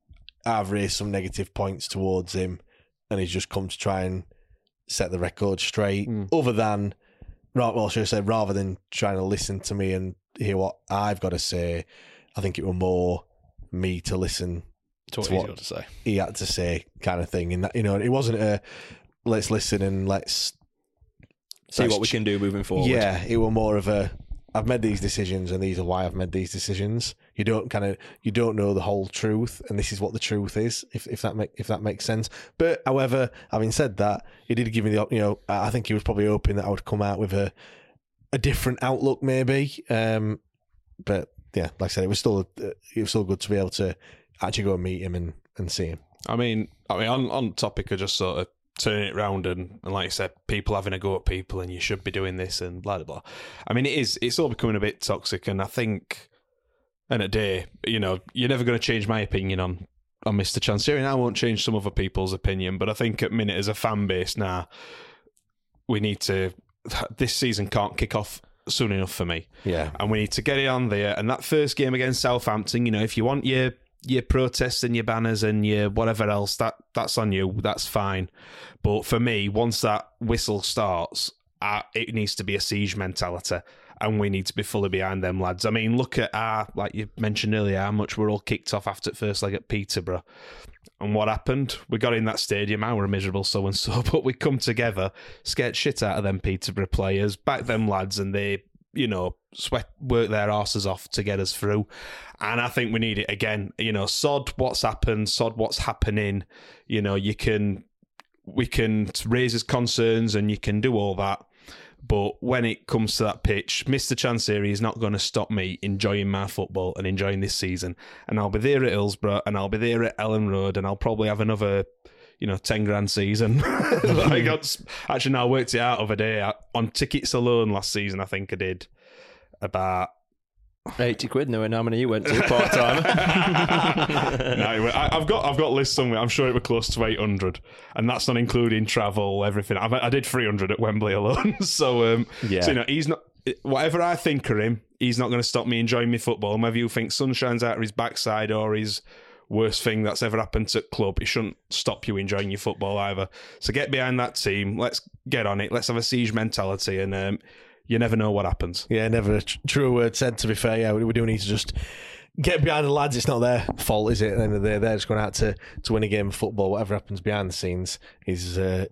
I've raised some negative points towards him, and he's just come to try and set the record straight. Hmm. Other than, well, should I say, rather than trying to listen to me and hear what I've got to say, I think it were more me to listen That's what to he's what- got to say. he had to say kind of thing. And that, you know, it wasn't a let's listen and let's See what we can do moving forward. Yeah, it were more of a I've made these decisions and these are why I've made these decisions. You don't kind of you don't know the whole truth and this is what the truth is if if that make if that makes sense. But however, having said that, he did give me the you know I I think he was probably hoping that I would come out with a a different outlook maybe. Um but yeah, like I said, it was still uh, it was still good to be able to actually go and meet him and, and see him. I mean, I mean, on on topic of just sort of turning it round and, and like I said, people having a go at people and you should be doing this and blah blah blah. I mean, it is it's all becoming a bit toxic, and I think, in a day, you know, you're never going to change my opinion on on Mr. And I won't change some other people's opinion. But I think at minute as a fan base now, we need to. This season can't kick off soon enough for me Yeah. and we need to get it on there. And that first game against Southampton, you know, if you want your your protests and your banners and your whatever else, that that's on you. That's fine. But for me, once that whistle starts, it needs to be a siege mentality, and we need to be fully behind them lads. I mean, look at our like you mentioned earlier, how much we're all kicked off after first leg at Peterborough. And what happened? We got in that stadium, and we're miserable so and so, but we come together, scared shit out of them Peterborough players, back them lads, and they, you know, sweat work their asses off to get us through. And I think we need it again. You know, sod what's happened, sod what's happening. You know, you can we can raise his concerns and you can do all that. But when it comes to that pitch, Mr. Chansiri is not going to stop me enjoying my football and enjoying this season. And I'll be there at Hillsborough and I'll be there at Elland Road and I'll probably have another, you know, 10 grand season. I got, actually, now I worked it out of a day. On tickets alone last season, I think I did about 80 quid knowing how many you went to part time. no, I, have got I've got lists somewhere. I'm sure it was close to 800, and that's not including travel, everything. I've, i did 300 at Wembley alone. so, um, yeah. so you know, he's not. Whatever I think of him, he's not going to stop me enjoying my football. And whether you think sun shines out of his backside or his worst thing that's ever happened to club, it shouldn't stop you enjoying your football either. So get behind that team. Let's get on it. Let's have a siege mentality and. Um, you never know what happens. Yeah, never a tr- true word said. To be fair, yeah, we, we do need to just get behind the lads. It's not their fault, is it? At they're just going out to, to win a game of football. Whatever happens behind the scenes is uh,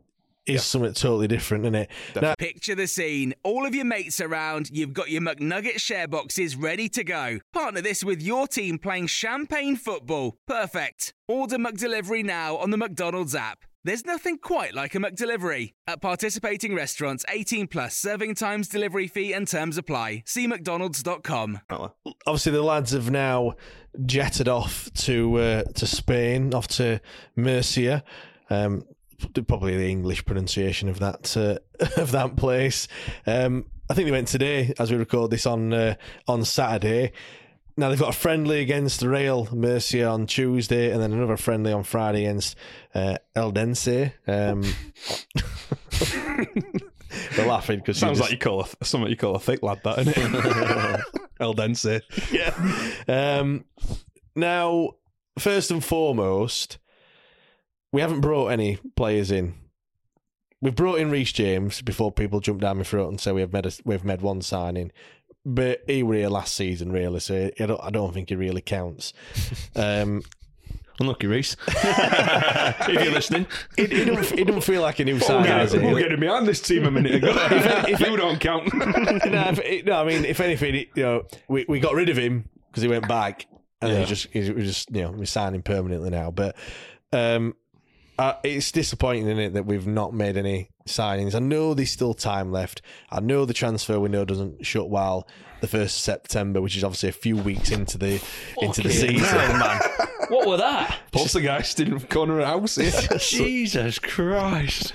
is yeah. something totally different, isn't it? Now, Picture the scene. All of your mates around, you've got your McNugget share boxes ready to go. Partner this with your team playing champagne football. Perfect. Order McDelivery now on the McDonald's app. There's nothing quite like a McDelivery. At participating restaurants, 18 plus serving times, delivery fee, and terms apply. See McDonald's.com. Obviously, the lads have now jetted off to uh, to Spain, off to Murcia. Um, probably the English pronunciation of that uh, of that place. Um, I think they went today, as we record this on uh, on Saturday. Now they've got a friendly against Real Murcia on Tuesday, and then another friendly on Friday against uh, Eldense. Um, they're laughing because sounds just... like you call a, something you call a thick lad, that isn't it? Eldense. Yeah. Um, now, first and foremost, we haven't brought any players in. We've brought in Reece James before people jump down my throat and say we have made a, we've made one signing but he were here last season, really. So I don't, I don't think he really counts. Um, Unlucky Reece. if you're listening, it, it, don't, it don't feel like a new sign. We're, we're getting behind this team a minute ago. if, if you don't count. no, if, no, I mean, if anything, you know, we, we got rid of him because he went back, and yeah. he just he was just you know we signed him permanently now. But um, uh, it's disappointing, isn't it, that we've not made any signings. I know there's still time left. I know the transfer window doesn't shut well the first of September, which is obviously a few weeks into the into the season. Hell, man. What were that? Poltergeist in the corner of the house. Yeah. Jesus Christ.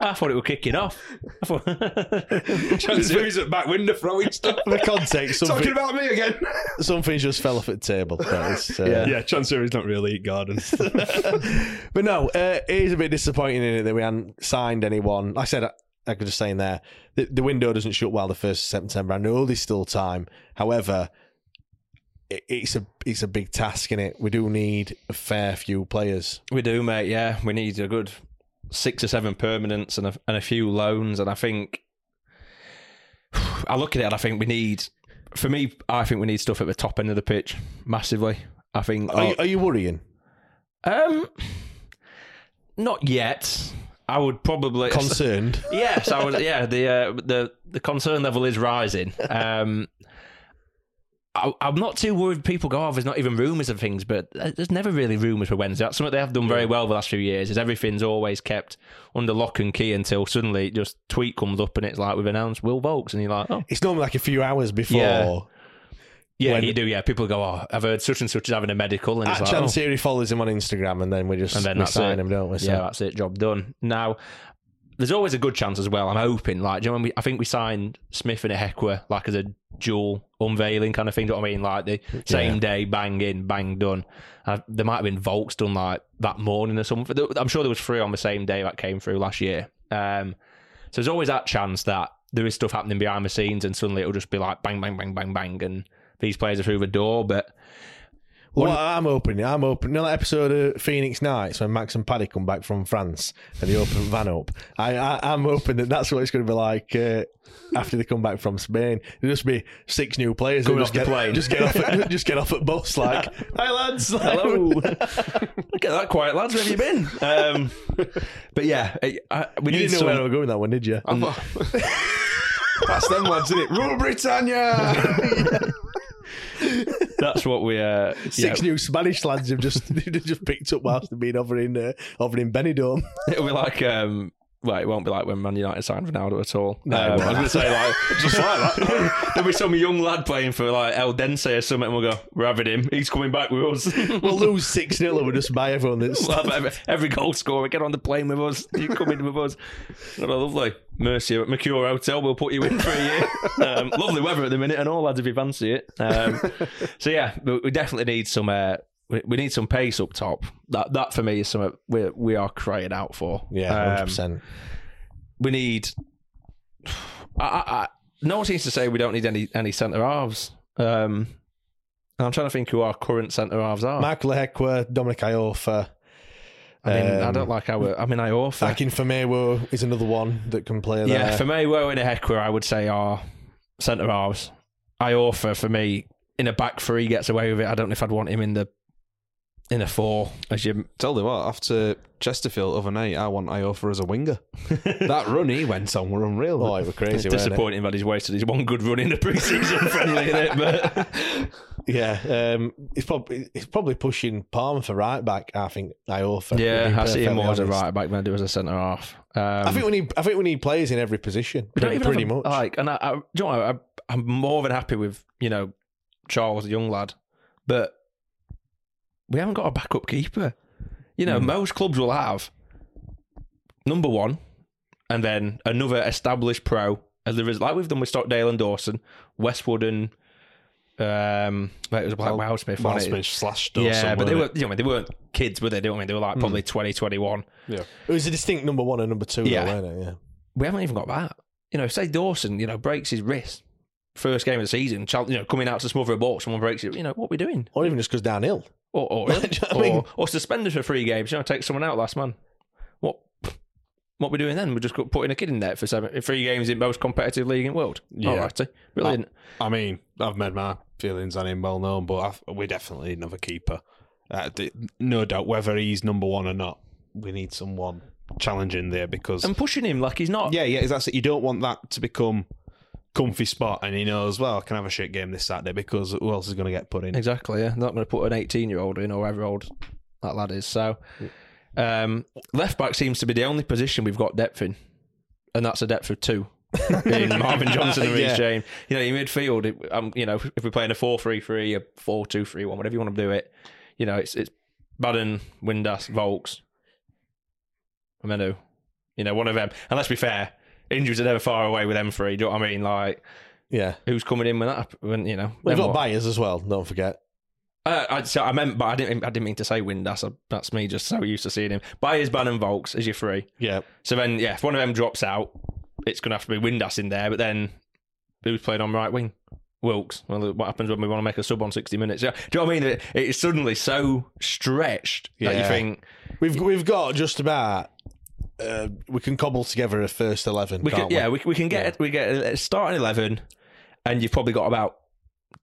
I thought it was kicking off. I thought... Transfers at back window throwing stuff. For context, talking about me again. something just fell off at the table. Uh, yeah, yeah. Transfer not really eat gardens. but no, uh, it is a bit disappointing in it that we hadn't signed anyone. Like I said, I could just say in there, the, the window doesn't shut well the first of September. I know there's still time. However, it, it's a it's a big task in it. We do need a fair few players. We do, mate. Yeah, we need a good six or seven permanents and a, and a few loans. And I think I look at it and I think we need, for me, I think we need stuff at the top end of the pitch massively. I think. Are, you, are you worrying? Um, not yet. I would probably concerned. yes, I would. Yeah, the uh, the the concern level is rising. Um, I, am not too worried. People go, "Oh, there's not even rumours of things," but uh, there's never really rumours for Wednesday. That's something they have done very well the last few years. Is everything's always kept under lock and key until suddenly just tweet comes up and it's like we've announced Will Vaulks, and you're like, "Oh, it's normally like a few hours before." Yeah. Yeah, when, you do. Yeah, people go, "Oh, I've heard such and such is having a medical," and it's like, Chansiri oh. follows him on Instagram, and then we just and then we sign him, don't we? So. Yeah, that's it. Job done. Now, there's always a good chance as well. I'm hoping, like, you know, when we, I think we signed Smith and Ihiekwe like as a dual unveiling kind of thing. Do you know what I mean? Like the same yeah. day, bang in, bang done. Uh, there might have been Vaulks done like that morning or something. I'm sure there was three on the same day that came through last year. Um, so there's always that chance that there is stuff happening behind the scenes, and suddenly it'll just be like bang, bang, bang, bang, bang, and these players are through the door. But Well, I'm open. I'm open. Another episode of Phoenix Nights when Max and Paddy come back from France and they open Van up. I, I I'm hoping that that's what it's going to be like uh, after they come back from Spain. There'll just be six new players Coming just the get, plane. just get off, at, just get off at bus like, hi lads, Hello. Look at that quiet, lads. Where have you been? Um, but yeah, I, I, we You need didn't know some. where I was going with that one, did you? That's them lads, isn't it? Rule Britannia! That's what we. Uh, Six yeah, new Spanish lads have just just picked up whilst they've been over in uh, over in Benidorm. It'll be like. Um, well, it won't be like when Man United signed Ronaldo at all. No, um, I was going to say like just like that. There'll be some young lad playing for like El Dense or something, and we'll go, "We're having him. He's coming back with us." We'll lose six 0 and we'll just buy everyone that's We'll have every, every goal scorer get on the plane with us. You come in with us. What a lovely Mercy at Mercure Hotel. We'll put you in for a year. Um, lovely weather at the minute, and all lads if you fancy it. Um, so yeah, we definitely need some. Uh, we, we need some pace up top. That that for me is something we we are crying out for. yeah, hundred Um, percent. we need. I, I, I, no one seems to say we don't need any any centre halves. Um, I'm trying to think who our current centre halves are. Michael Hekwa, Dominic Iorfa. I mean, I um, don't like our. I mean, Iorfa. Akin Famewo is another one that can play there. Yeah, for me, Woe and Hekwa, I would say are centre halves. Iorfa for me in a back three gets away with it. I don't know if I'd want him in the in a four as you. Tell you what, after Chesterfield overnight, I want Iorfa as a winger. that run he went on were unreal. Oh, it was crazy. wasn't it? disappointing that he's wasted his one good run in the pre-season friendly it, but Yeah, um, it's probably it's probably pushing Palmer for right back. I think Iorfa. yeah, I see him more as a right back than I do as a centre half. Um, I think we need I think we need players in every position. Pretty, pretty a- much. like, and I, I, do you know, I, I'm more than happy with you know Charles, the young lad, but we haven't got a backup keeper. You Hmm. know, most clubs will have number one, and then another established pro. As there is, like we've done with Stockdale and Dawson, Westwood and um, wait, it was Black Well, Wildsmith, wasn't it? Malsmith slash Dawson. Yeah, but they weren't you know, they weren't kids, were they? Do you know what I mean? They were like probably 20, 21. Yeah. It was a distinct number one and number two, Yeah. though, weren't it? Yeah. we haven't even got that. You know, say Dawson, you know, breaks his wrist first game of the season, you know, coming out to smother a ball, someone breaks it. You know, what are we doing? Or even just goes downhill. Or or, Do you know what I or, mean? or suspended for three games. You know, take someone out last man. What? What we doing then? We're just putting a kid in there for seven, three games in most competitive league in the world. Yeah. All righty, brilliant. I mean, I've made my feelings on him well known, but I've, we definitely need another keeper. Uh, no doubt whether he's number one or not, we need someone challenging there because. and pushing him like he's not. yeah, yeah, that's it. You don't want that to become comfy spot, and he knows well I can have a shit game this Saturday because who else is going to get put in? Exactly. Yeah, They're not going to put an eighteen-year-old in or however old that lad is. So, um, left back seems to be the only position we've got depth in, and that's a depth of two. in Marvin Johnson and Reece Yeah. James. You know, in midfield, it, um, you know, if we're playing a 4-3-3, a 4-2-3-1, whatever you want to do it, you know, it's it's Bannan, Windass, Vaulks, Menu. You know, one of them. And let's be fair, injuries are never far away with them three. Do you know what I mean? Like, Yeah. who's coming in when that? When you know, We've got what? buyers as well, don't forget. Uh, I, so I meant, but I didn't. I didn't mean to say wind. That's that's me just so used to seeing him. Byers, Ban, and Vaulks as your three. Yeah. So then, yeah, if one of them drops out, it's going to have to be Windass in there. But then, who's playing on right wing? Wilks. Well, what happens when we want to make a sub on sixty minutes? Yeah, do you know what I mean? It, it's suddenly so stretched that you think We've we've got just about uh, we can cobble together a first eleven. we can. can't Yeah, we, we can get we get a starting eleven, and you've probably got about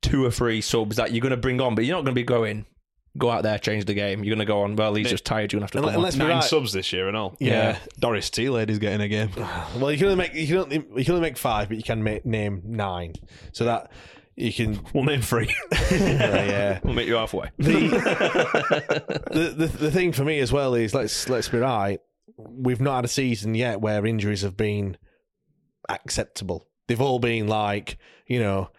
two or three subs that you're going to bring on, but you're not going to be going. Go out there, change the game. You're going to go on. Well, he's just tired. You're going to have to. And, come and on. let's Nine right. subs this year and all. Yeah. Doris T lady's getting a game. Well, you can only make you can only, you can only make five, but you can make, name nine. So that you can. We'll name three. yeah. We'll meet you halfway. the, the the thing for me as well is let's let's be right. We've not had a season yet where injuries have been acceptable. They've all been like you know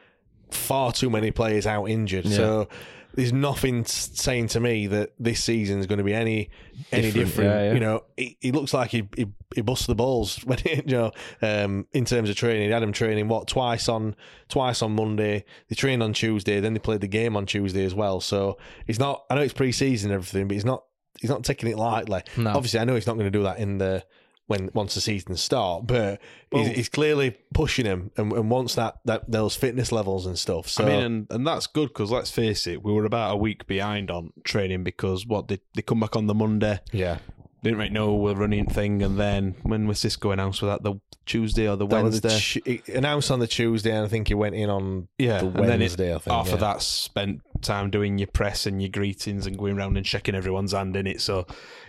far too many players out injured. So there's nothing saying to me that this season is going to be any any Different, different. yeah, yeah. You know, he, he looks like he he, he busts the balls when he, you know um, in terms of training. He had him training what twice on twice on Monday. They trained on Tuesday, then they played the game on Tuesday as well. So it's not. I know it's pre-season and everything, but he's not. He's not taking it lightly. No. Obviously, I know he's not going to do that in the when once the season start, but he's, he's clearly pushing him and, and wants that, that those fitness levels and stuff. So I mean, and, and that's good because let's face it, we were about a week behind on training because what they they come back on the Monday, yeah, didn't really know we're running thing, and then when was Xisco announced was that the Tuesday or the that was the Wednesday? Announced on the Tuesday, and I think he went in on yeah, the and then it- Wednesday. I think after yeah. that, spent time doing your press and your greetings and going around and checking everyone's hand in it. So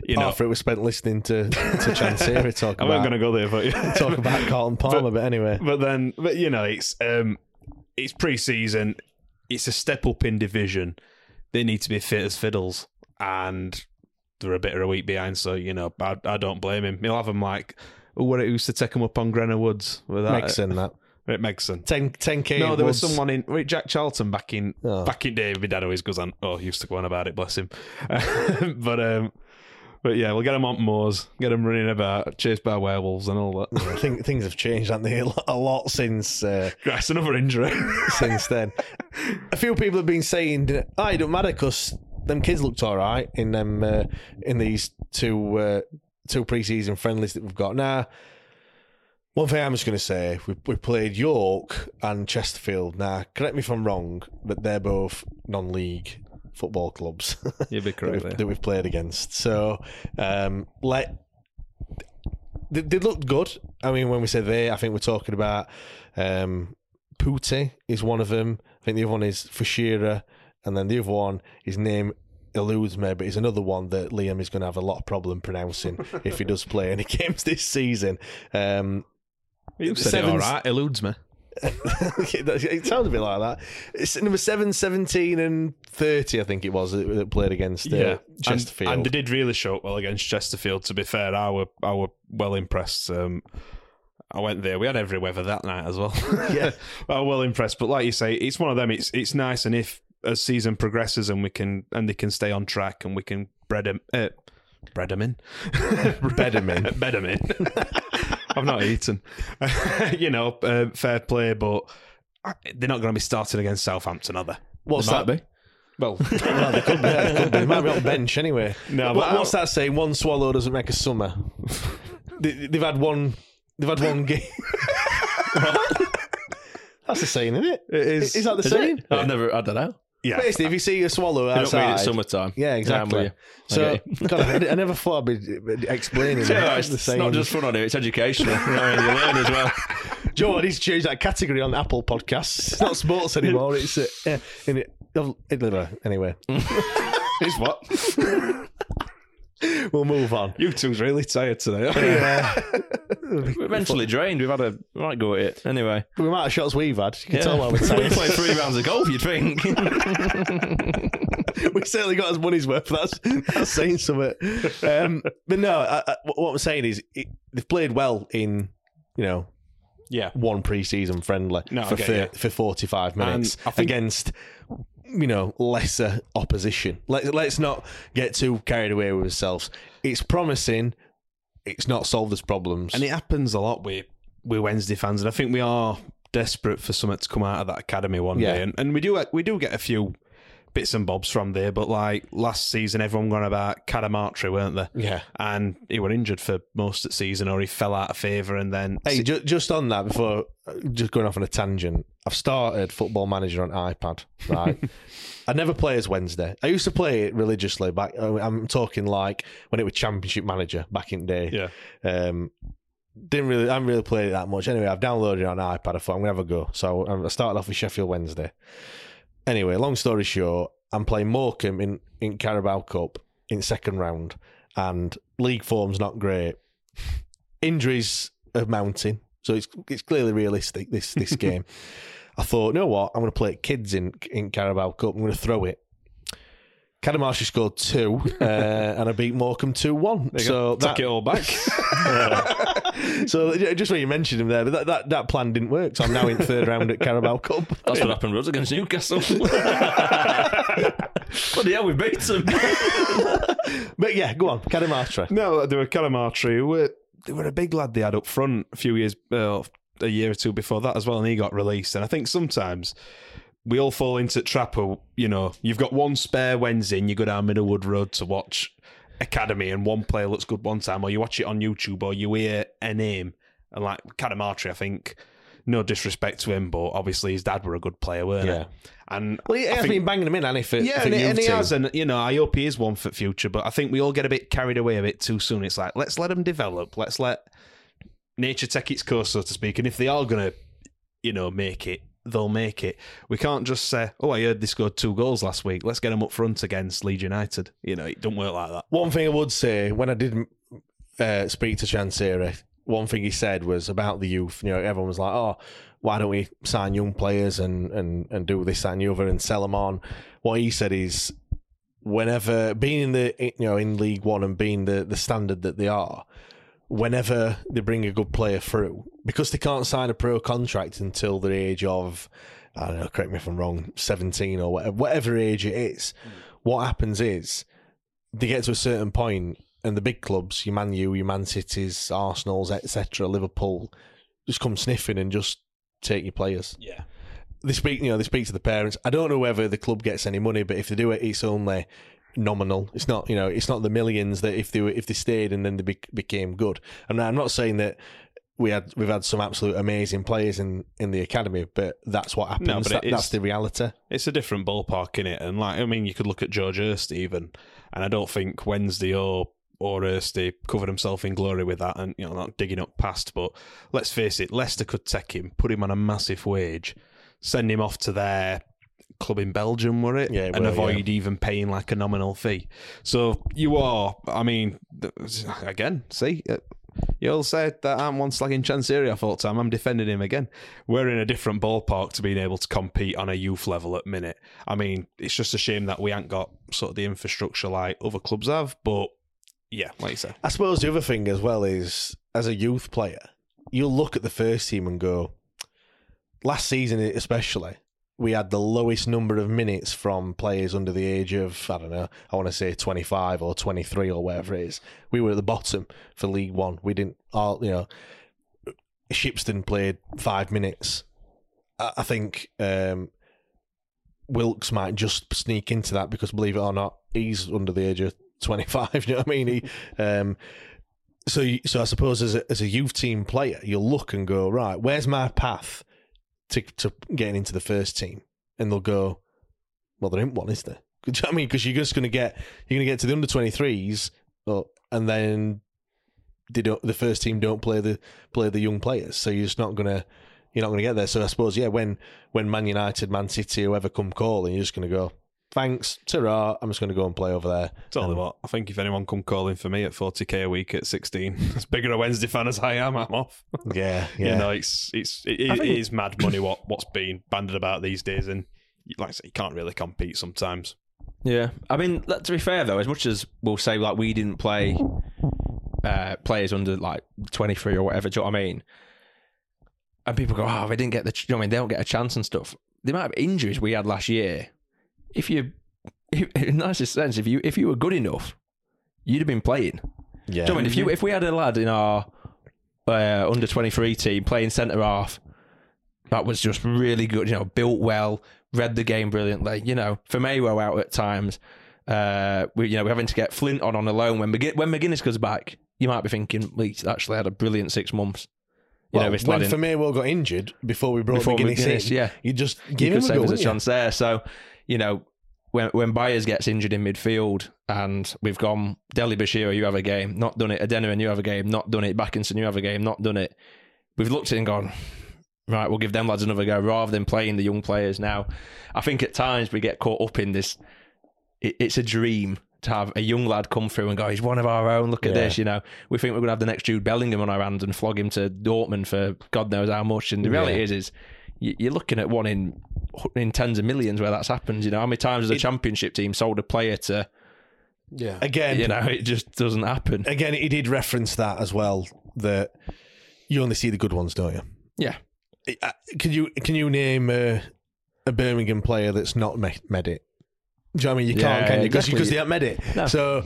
you know, after it was spent listening to to Chansiri talk I about wasn't going to go there, but talk about Carlton Palmer, but, anyway, But then, but you know, it's um, it's pre-season. It's a step up in division. They need to be fit as fiddles, and they're a bit of a week behind. So you know, I, I don't blame him. He'll have them like, what it used to take him up on Greno Woods with that. Megson that Right, Megson. 10 10k. No, there was someone in wait, Jack Charlton back in Oh. back in day. My dad always goes on. Oh, he used to go on about it. Bless him. but um, but yeah, we'll get him on moors, get him running about, chased by werewolves and all that. I think things have changed, haven't they? A lot- since uh, That's another injury. since then. A few people have been saying, "Oh, it don't matter because them kids looked all right in them uh, in these two uh, two preseason friendlies that we've got now." One thing I'm just going to say, we we played York and Chesterfield. Now, correct me if I'm wrong, but they're both non-league football clubs. You'd be that, we've, that we've played against. So, um, let they, they looked good. I mean, when we say they, I think we're talking about um, is one of them. I think the other one is Fashira, and then the other one, his name eludes me, but he's another one that Liam is going to have a lot of problem pronouncing if he does play any games this season. Um, You said it all right. Eludes me. it sounds a bit like that. It's number 7, 17 and 30, I think it was, that, played against uh, and, Chesterfield. and they did really show up well against Chesterfield. To be fair, I were I were well impressed. Um, I went there. We had every weather that night as well. Yeah. I well impressed. But like you say, it's one of them. It's it's nice, and if as season progresses and we can and they can stay on track and we can bread them, uh, bread them in, Bed 'em in. bed 'em in. I've not eaten. you know, uh, fair play, but they're not going to be starting against Southampton, are they? What's Might that? be. Well, well, they could be. Yeah, they could be. They might be on the bench anyway. No, What- but- what's that saying? One swallow doesn't make a summer. they, they've had one. They've had one game. That's the saying, isn't it? It is. Is that the Is saying? it? I've never. I don't know. Yeah. Basically, if you see a swallow don't outside, mean it's summertime. yeah, exactly. Yeah, so, Okay. God, I, I never thought I'd be explaining Yeah, it's, the it's saying. not just fun on it; it's educational. you, know, and you learn as well. Joe, I need to change that category on Apple Podcasts. It's not sports anymore. It's uh, uh, in it. Anyway, It's what? we'll move on. You two's really tired today. Yeah. We're mentally drained. We've had a right go at it. Anyway, the amount of shots we've had, you can yeah. tell why we're we played three rounds of golf. you'd think? we certainly got his money's worth. That's that's saying something. Um, but no, I, I, what I'm saying is it, they've played well in you know yeah. one pre-season friendly No, for get thir- you. for 45 minutes I think- against you know lesser opposition. Let, let's not get too carried away with ourselves. It's promising. It's not solved as problems. And it happens a lot with with Wednesday fans, and I think we are desperate for something to come out of that academy one Yeah. day. And, and we do we do get a few bits and bobs from there, but like last season, everyone gone about Cadamarteri, weren't they? yeah. And he were injured for most of the season, or he fell out of favour, and then Hey, ju- just on that, before uh, just going off on a tangent, I've started Football Manager on iPad. Right, I never play as Wednesday. I used to play it religiously back. uh, I'm talking like when it was Championship Manager back in the day. yeah, Um, didn't really, I haven't really played it that much. Anyway, I've downloaded it on iPad. I thought I'm gonna have a go. So I started off with Sheffield Wednesday. Anyway, long story short, I'm playing Morecambe in in Carabao Cup in second round, and league form's not great. Injuries are mounting, so it's it's clearly realistic this this game. I thought, you know what? I'm going to play kids in in Carabao Cup. I'm going to throw it. Cadamarshi scored two, uh, and I beat Morecambe two one. So take that, it all back. so just when you mentioned him there, but that, that, that plan didn't work. So I'm now in third round at Carabao Cup. That's what happened with us against Newcastle. Bloody hell, we beat them. But yeah, go on, Cadamarshi. No, they were Calamatri. Who were they were a big lad they had up front a few years, uh, a year or two before that as well, and he got released. And I think sometimes we all fall into the trap of you know you've got one spare Wednesday and you go down Middlewood Road to watch academy and one player looks good one time, or you watch it on YouTube, or you hear a name and like Cadamarteri, I think. No disrespect to him, but obviously his dad were a good player, weren't Yeah. he? And Well, he I has think- been banging them in, and if it, yeah, and, he- and he has, and you know, I hope he is one for future. But I think we all get a bit carried away a bit too soon. It's like let's let them develop. Let's let nature take its course, so to speak. And if they are gonna, you know, make it, they'll make it. We can't just say, "Oh, I heard they scored two goals last week. Let's get them up front against Leeds United." You know, it don't work like that. One thing I would say when I did uh, speak to Chansiri, one thing he said was about the youth. You know, everyone was like, "Oh, why don't we sign young players and and and do this and the other and sell them on?" What he said is, whenever being in the you know in League One and being the the standard that they are, whenever they bring a good player through, because they can't sign a pro contract until the age of, I don't know, correct me if I'm wrong, 17 or whatever, whatever age it is, hmm. what happens is they get to a certain point and the big clubs, your Man U, your Man Cities, Arsenals, etc., Liverpool, just come sniffing and just take your players. Yeah. They speak, you know, they speak to the parents. I don't know whether the club gets any money, but if they do it, it's only nominal. It's not, you know, it's not the millions that if they were, if they stayed and then they bec became good. And I'm not saying that we had we've had some absolute amazing players in in the academy, but that's what happens. but That- that's the reality. It's a different ballpark in it, and like I mean, you could look at George Hirst even, and I don't think Wednesday or or Hirsty covered himself in glory with that, and you know, not digging up past. But let's face it, Leicester could take him, put him on a massive wage, send him off to their club in Belgium, were it? Yeah, it and were, avoid even paying like a nominal fee. So you are, I mean, again, see. uh, You all said that I'm one Chansiri off all the time. I'm defending him again. We're in a different ballpark to being able to compete on a youth level at minute. I mean, it's just a shame that we ain't got sort of the infrastructure like other clubs have. But yeah, like you said, I suppose the other thing as well is as a youth player, you'll look at the first team and go, last season especially, we had the lowest number of minutes from players under the age of, I don't know, I want to say 25 or 23 or whatever it is. We were at the bottom for League One. We didn't, all you know, Shipston played five minutes. I, think um, Wilks might just sneak into that because, believe it or not, he's under the age of 25. You know what I mean? He, um, so, so I suppose as a, as a youth team player, you'll look and go, right, where's my path to to getting into the first team? And they'll go, well, there ain't one, is there? I mean? Because you're just going to get you're going to get to the under 23s, or, and then they don't. The first team don't play the play the young players, so you're just not going to you're not going to get there. So I suppose yeah, when when Man United, Man City, whoever come calling, you're just going to go. Thanks, ta I'm just going to go and play over there. tell you what, I think if anyone come calling for me at 40k a week at 16, as bigger a Wednesday fan as I am, I'm off. Yeah, yeah. You know, it's it's it, it think- is mad money what what's being banded about these days, and like I say, you can't really compete sometimes. Yeah, I mean, to be fair though, as much as we'll say like we didn't play uh, players under like twenty three or whatever, do you know what I mean? And people go, "Oh, they didn't get the, ch- you know what I mean, they don't get a chance and stuff." The amount of injuries we had last year, if you, if, in the nicest sense, if you if you were good enough, you'd have been playing. yeah. Do you know what I mean? If you if we had a lad in our uh, under twenty three team playing centre half, that was just really good. You know, built well, read the game brilliantly. You know, Firmino out at times. Uh, we you know we're having to get Flint on on a loan when McGin- when McGuinness goes back. You might be thinking, well, he's actually had a brilliant six months. You well, know, when Firmino got injured before we brought Before McGuinness, McGuinness, in, yeah. you just you give could him a go. a you? chance there. So, you know, when when Byers gets injured in midfield and we've gone Dele-Bashiru, you have a game, not done it. Adeniran, you have a game, not done it. Bakinson, you have a game, not done it. We've looked at it and gone, right, we'll give them lads another go rather than playing the young players now. I think at times we get caught up in this. It, it's a dream to have a young lad come through and go, he's one of our own. Look at Yeah. this, you know. We think we're going to have the next Jude Bellingham on our hands and flog him to Dortmund for God knows how much. And the reality Yeah. is, is you're looking at one in in tens of millions where that's happened. You know, how many times has a championship team sold a player to? Yeah, Again, You know, it just doesn't happen. again, he did reference that as well. That you only see the good ones, don't you? Yeah, Can you can you name uh, a Birmingham player that's not me- made it? Do you know what I mean? You Yeah, can't, can you? Because exactly. they haven't made it. No. So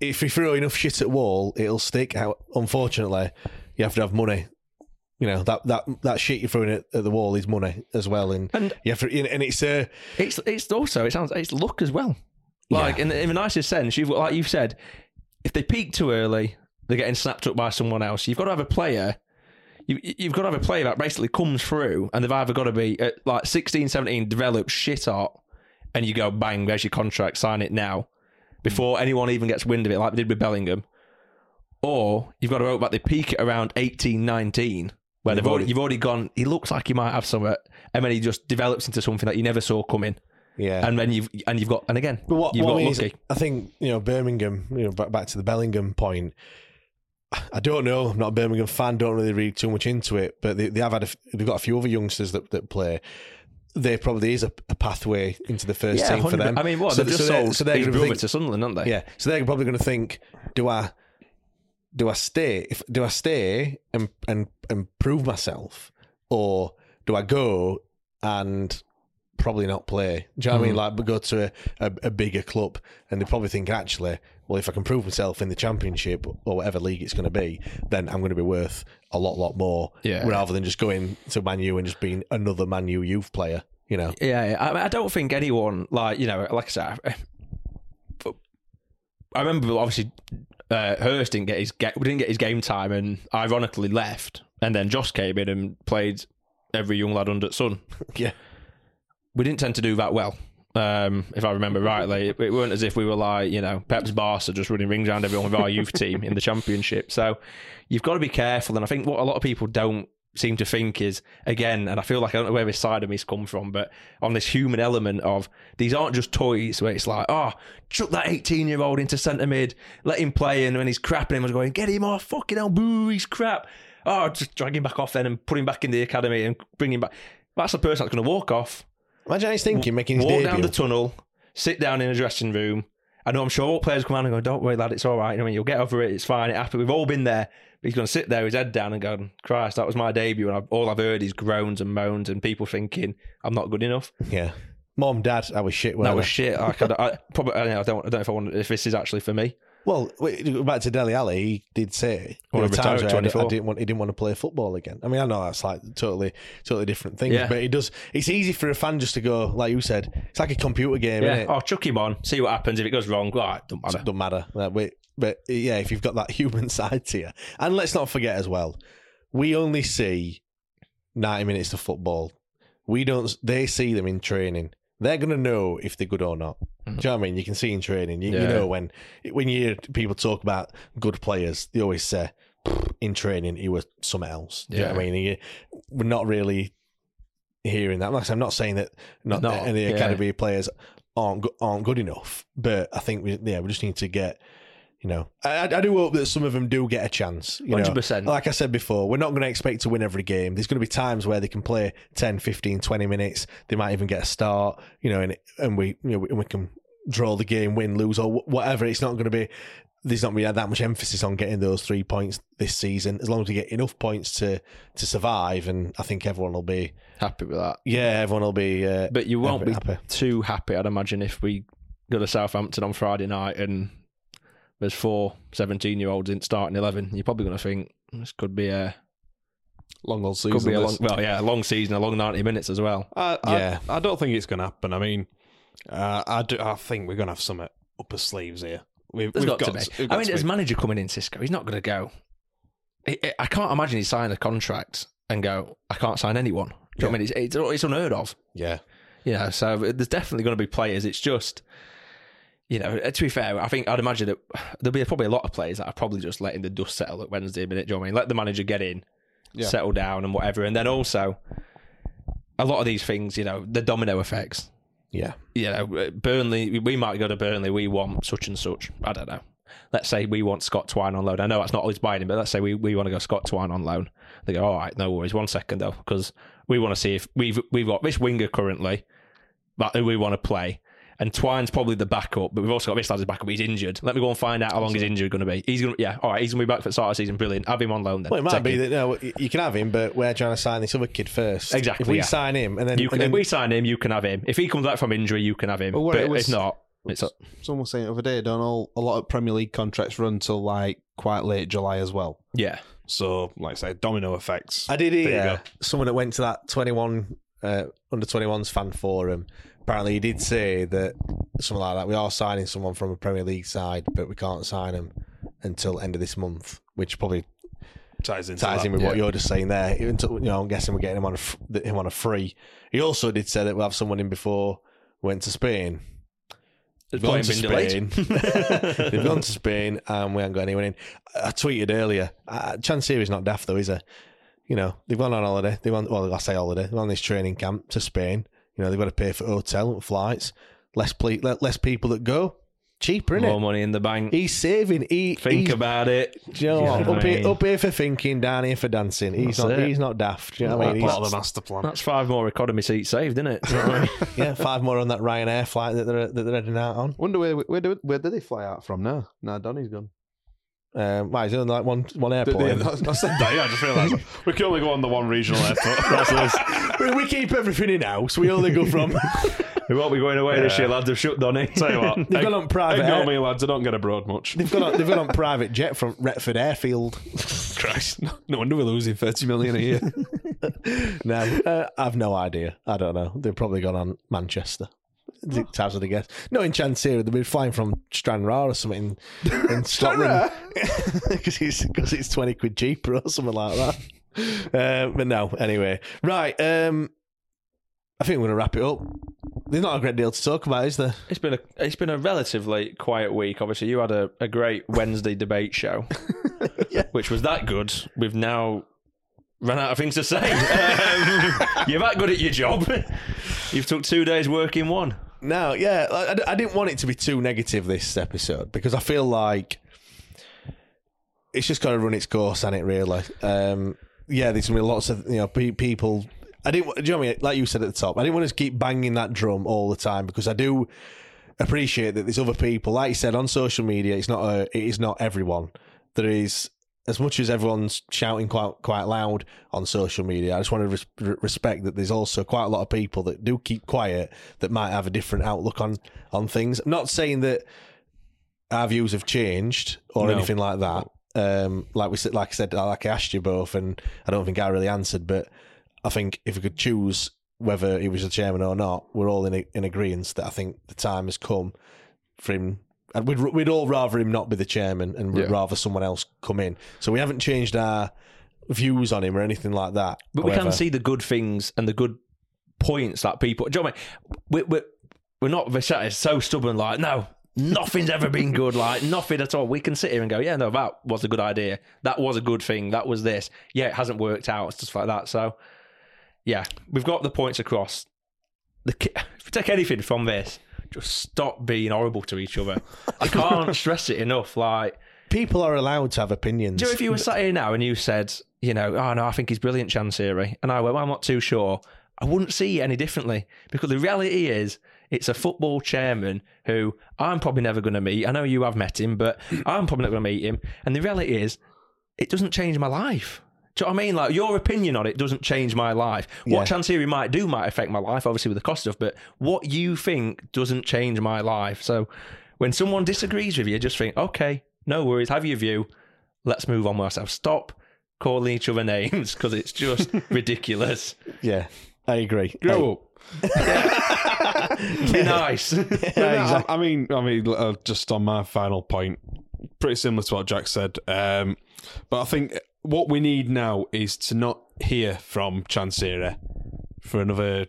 if you throw enough shit at wall, it'll stick. How unfortunately, you have to have money. You know that that that shit you're throwing at, at the wall is money as well, and, And- you have to. And it's uh, it's it's also it sounds it's luck as well. Like Yeah. in, in the nicest sense, you've like you've said, if they peak too early, they're getting snapped up by someone else. You've got to have a player. You, you've got to have a player that basically comes through, and they've either got to be at like 16, 17, develop shit hot, and you go bang, there's your contract, sign it now, before anyone even gets wind of it, like they did with Bellingham. Or you've got to hope that they peak at around 18, 19, where they've already, you've already gone. He looks like he might have some, and then he just develops into something that you never saw coming. Yeah. And then you've and you've got and again But what, you've what got I mean is, lucky. I think you know Birmingham. You know, back, back to the Bellingham point. I don't know. I'm not a Birmingham fan. Don't really read too much into it. But they, they have had a, they've got a few other youngsters that, that play. There probably is a, a pathway into the first team for them. I mean, what So, they've just so they're, sold so they're his brother think, to Sunderland, aren't they? yeah. So they're probably going to think, do I do I stay? If do I stay and and and prove myself, or do I go and probably not play? Do you know what I mean? Mm. Like, but go to a, a, a bigger club, and they probably think actually, well, if I can prove myself in the championship or whatever league it's going to be, then I'm going to be worth a lot, lot more. Yeah. Rather than just going to Man U and just being another Man U youth player. You know. Yeah, yeah. I, I don't think anyone like you know, like I said, I, I remember obviously uh, Hirst didn't get his get, didn't get his game time, and ironically left, and then Josh came in and played every young lad under the sun. Yeah. We didn't tend to do that well. Um, if I remember rightly, it, it weren't as if we were like you know Pep's Barca just running rings around everyone with our youth team in the championship. So you've got to be careful, and I think what a lot of people don't seem to think is again, and I feel like I don't know where this side of me's come from, but on this human element of these aren't just toys where it's like, oh, chuck that 18 year old into centre mid, let him play, and when he's crapping him, I was going, get him off, fucking hell, boo, he's crap. Oh, just drag him back off then and put him back in the academy and bring him back. That's the person that's going to walk off, Imagine he's thinking making his walk debut. down the tunnel, sit down in a dressing room. I know I'm sure all players come out and go, don't worry, lad, it's all right. I mean, you'll get over it. It's fine. It happened. We've all been there. He's going to sit there, his head down, and go, Christ, that was my debut. And I've, all I've heard is groans and moans and people thinking I'm not good enough. yeah. Mom, dad, I was shit. That was shit. I, I, probably, I don't, know, I don't, I don't know if I want, if this is actually for me. Well, wait, back to Dele Alli, he did say there were times where I d- I 24. didn't want he didn't want to play football again. I mean, I know that's like totally totally different thing, Yeah. but it does. It's easy for a fan just to go, like you said, it's like a computer game, Yeah. isn't it? Oh, chuck him on. See what happens. If it goes wrong, all right, don't matter. Doesn't matter. Uh, like, wait, but yeah, if you've got that human side to you, and let's not forget as well, we only see ninety minutes of football. We don't. They see them in training. They're gonna know if they're good or not. Hmm. Do you know what I mean? You can see in training. You, you know when when you hear people talk about good players, they always say in training he was something else. Do you know what I mean? You- we're not really hearing that. I'm not saying that not No, any yeah. academy players aren't go- aren't good enough, but I think we yeah we just need to get. You know, I, I do hope that some of them do get a chance. You 100%. like I said before, we're not going to expect to win every game. There's going to be times where they can play 10, 15, 20 minutes. They might even get a start, you know, and, and we, you know, and we can draw the game, win, lose, or whatever. It's not going to be, there's not going to be that much emphasis on getting those three points this season, as long as we get enough points to, to survive. And I think everyone will be, Happy with that. yeah, everyone will be, uh, But you won't be happy. too happy, I'd imagine, if we go to Southampton on Friday night and there's four 17 year olds in starting 11. You're probably going to think this could be a Long old season. could be a long well yeah a long season, a long 90 minutes as well. I, I, Yeah. I don't think it's going to happen. I mean, uh, I do. I think we're going to have some upper sleeves here. We've, we've got, to be. we've I mean, as manager coming in, Xisco, he's not going to go. I- can't imagine he signed a contract and go, I can't sign anyone. Do you know what I mean? It's, it's, it's unheard of. Yeah. You know, so there's definitely going to be players. It's just, you know, uh, to be fair, I think I'd imagine that there'll be probably a lot of players that are probably just letting the dust settle at Wednesday minute. Do you know what I mean? Let the manager get in, Yeah. settle down, and whatever. And then also, a lot of these things, you know, the domino effects. Yeah. You know, uh, Burnley, we might go to Burnley, we want such and such. I don't know. Let's say we want Scott Twine on loan. I know that's not always buying him, but let's say we, we want to go Scott Twine on loan. They go, all right, no worries. One second though, because we want to see if we've we've got this winger currently that we want to play. And Twine's probably the backup, but we've also got this lad as backup. He's injured. Let me go and find out how long his injury going to be. He's going to, yeah, all right. He's going to be back for the start of the season. Brilliant. Have him on loan then. Well, it might Take be him. that no, you can have him, but we're trying to sign this other kid first. Exactly, If we yeah. sign him, and then, You can, and if we sign him, you can have him. If he comes back from injury, you can have him. Well, but it was- if not, it's up. Someone was saying the other day, don't all a lot of Premier League contracts run till like quite late July as well. Yeah. So, like I say, domino effects. I did There hear go. someone that went to that 21 uh, under 21s fan forum. Apparently, he did say that something like that. We are signing someone from a Premier League side, but we can't sign him until end of this month, which probably ties into ties that. in with what you're just saying there. Even to, you know, I'm guessing we're getting him on a f- him on a free. He also did say that we'll have someone in before we went to Spain. They've gone point to been delayed. Spain. They've gone to Spain, and we haven't got anyone in. I I tweeted earlier. Uh, Chansiri's not daft though, is he? You know, they've gone on holiday. They want well, I say holiday. They're on this training camp to Spain. You know, they've got to pay for hotel and flights. Less ple- less people that go. Cheaper, isn't More it? money in the bank. He's saving. He Think he's, about it. do you know what? You know what Up, I here, up here for thinking, down here for dancing. He's That's not. it. He's not daft. Do you know what I mean? Part of the master plan. That's five more economy seats saved, isn't it? You know what I mean? yeah, five more on that Ryanair flight that they're that they're heading out on. Wonder where where do, where did they fly out from now? Nah, Donny's gone. Um, why is it only like one one airport? I said that. Yeah, I just realised we can only go on the one regional airport. That's us. we, we keep everything in house. We only go from. we won't be going away this year, lads. They've shut Donny. Tell you what, They've gone on private Ignore air- me, lads. I don't get abroad much. They've got on, they've got on private jet from Retford Airfield. Christ, no, no wonder we're losing thirty million a year. No, uh, I've no idea. I don't know. They've probably gone on Manchester. Tabs of the guess. No, in Chansiri, they've been flying from Stranraer or something in, in Scotland because it's because it's twenty quid cheaper or something like that. Uh, but no, anyway, right. Um, I think we're gonna wrap it up. There's not a great deal to talk about, is there? It's been a it's been a relatively quiet week. Obviously, you had a, a great Wednesday debate show, which was that good. We've now run out of things to say. Um, you're that good at your job. You've took two days work in one. No, yeah, I, I- didn't want it to be too negative this episode because I feel like it's just got to run its course, and it really. Um, yeah, there's gonna be lots of you know pe- people. I didn't. Do you know what I mean? Like you said at the top, I didn't want to keep banging that drum all the time because I do appreciate that there's other people. Like you said on social media, it's not a. It is not everyone. There is as much as everyone's shouting quite quite loud on social media. I just want to res- respect that there's also quite a lot of people that do keep quiet that might have a different outlook on on things. I'm not saying that our views have changed or No. anything like that. Um, like we said, like I said, like I asked you both, and I don't think I really answered. But I think if we could choose whether he was the chairman or not, we're all in in agreement that I think the time has come for him. And we'd we'd all rather him not be the chairman, and we'd Yeah. rather someone else come in. So we haven't changed our views on him or anything like that. But we can see the good things and the good points that people. Do you know what I mean? We're, we're, we're not Vicente so stubborn, like, no, nothing's ever been good, like, nothing at all. We can sit here and go, yeah, no, that was a good idea. That was a good thing. That was this. Yeah, it hasn't worked out, stuff like that. So, yeah, we've got the points across. The, if you take anything from this, just stop being horrible to each other. I can't stress it enough. Like, people are allowed to have opinions. do you know if you were sat here now and you said, you know, oh no, I think he's brilliant, Chansiri, and I went, well, I'm not too sure. I wouldn't see it any differently because the reality is, it's a football chairman who I'm probably never going to meet. I know you have met him, but I'm probably not going to meet him. And the reality is, it doesn't change my life. Do you know what I mean? Like your opinion on it doesn't change my life. What Yeah. Chansiri might do might affect my life, obviously with the cost stuff. But what you think doesn't change my life. So when someone disagrees with you, just think, okay, no worries, have your view. Let's move on with ourselves. Stop calling each other names because it's just ridiculous. yeah, I agree. Grow up. Be nice. But no, I, I mean, I mean, uh, just on my final point, pretty similar to what Jack said. Um, but I think what we need now is to not hear from Chansiri for another,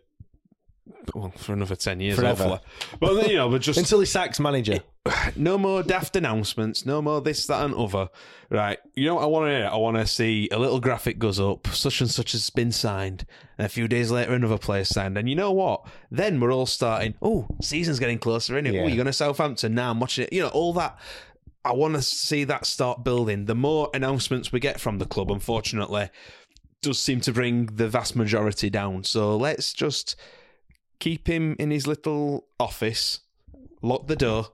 well, for another ten years, Forever. hopefully. You know, but just until he sacks manager. no more daft announcements, no more this, that, and other. Right. You know what I want to hear? I want to see a little graphic goes up, such and such has been signed, and a few days later another player signed. And you know what? Then we're all starting, oh, season's getting closer, isn't it? Yeah. Oh, you're going to Southampton now, I'm watching it. You know, all that. I want to see that start building. The more announcements we get from the club, unfortunately, does seem to bring the vast majority down. So let's just keep him in his little office, lock the door,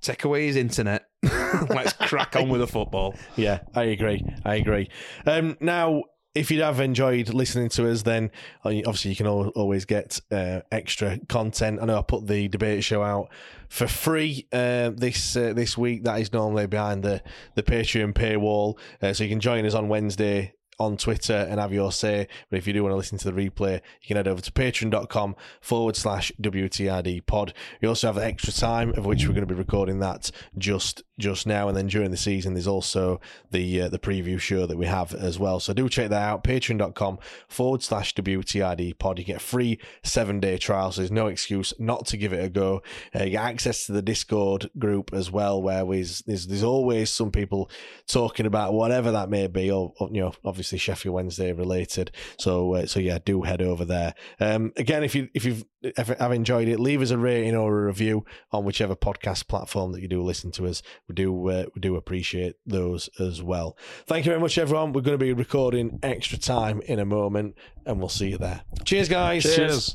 take away his internet. Let's crack on with the football. Yeah, I agree. I agree. Um, now, if you have enjoyed listening to us, then uh, obviously you can always get uh, extra content. I know I put the debate show out for free uh, this uh, this week. That is normally behind the the Patreon paywall, uh, so you can join us on Wednesday on Twitter and have your say. But if you do want to listen to the replay, you can head over to patreon.com forward slash WTID pod. You also have extra time, of which we're going to be recording that just just now. And then during the season, there's also the uh, the preview show that we have as well. So do check that out. Patreon.com forward slash WTID pod. You get a free seven day trial. So there's no excuse not to give it a go. Uh, you get access to the Discord group as well, where there's, there's, there's always some people talking about whatever that may be, or, or you know, obviously Sheffield Wednesday related. So uh, so yeah, do head over there. Um, again, if you if you've if have enjoyed it, leave us a rating or a review on whichever podcast platform that you do listen to us. We do uh, we do appreciate those as well. Thank you very much, everyone. We're going to be recording extra time in a moment, and we'll see you there. Cheers, guys. Cheers.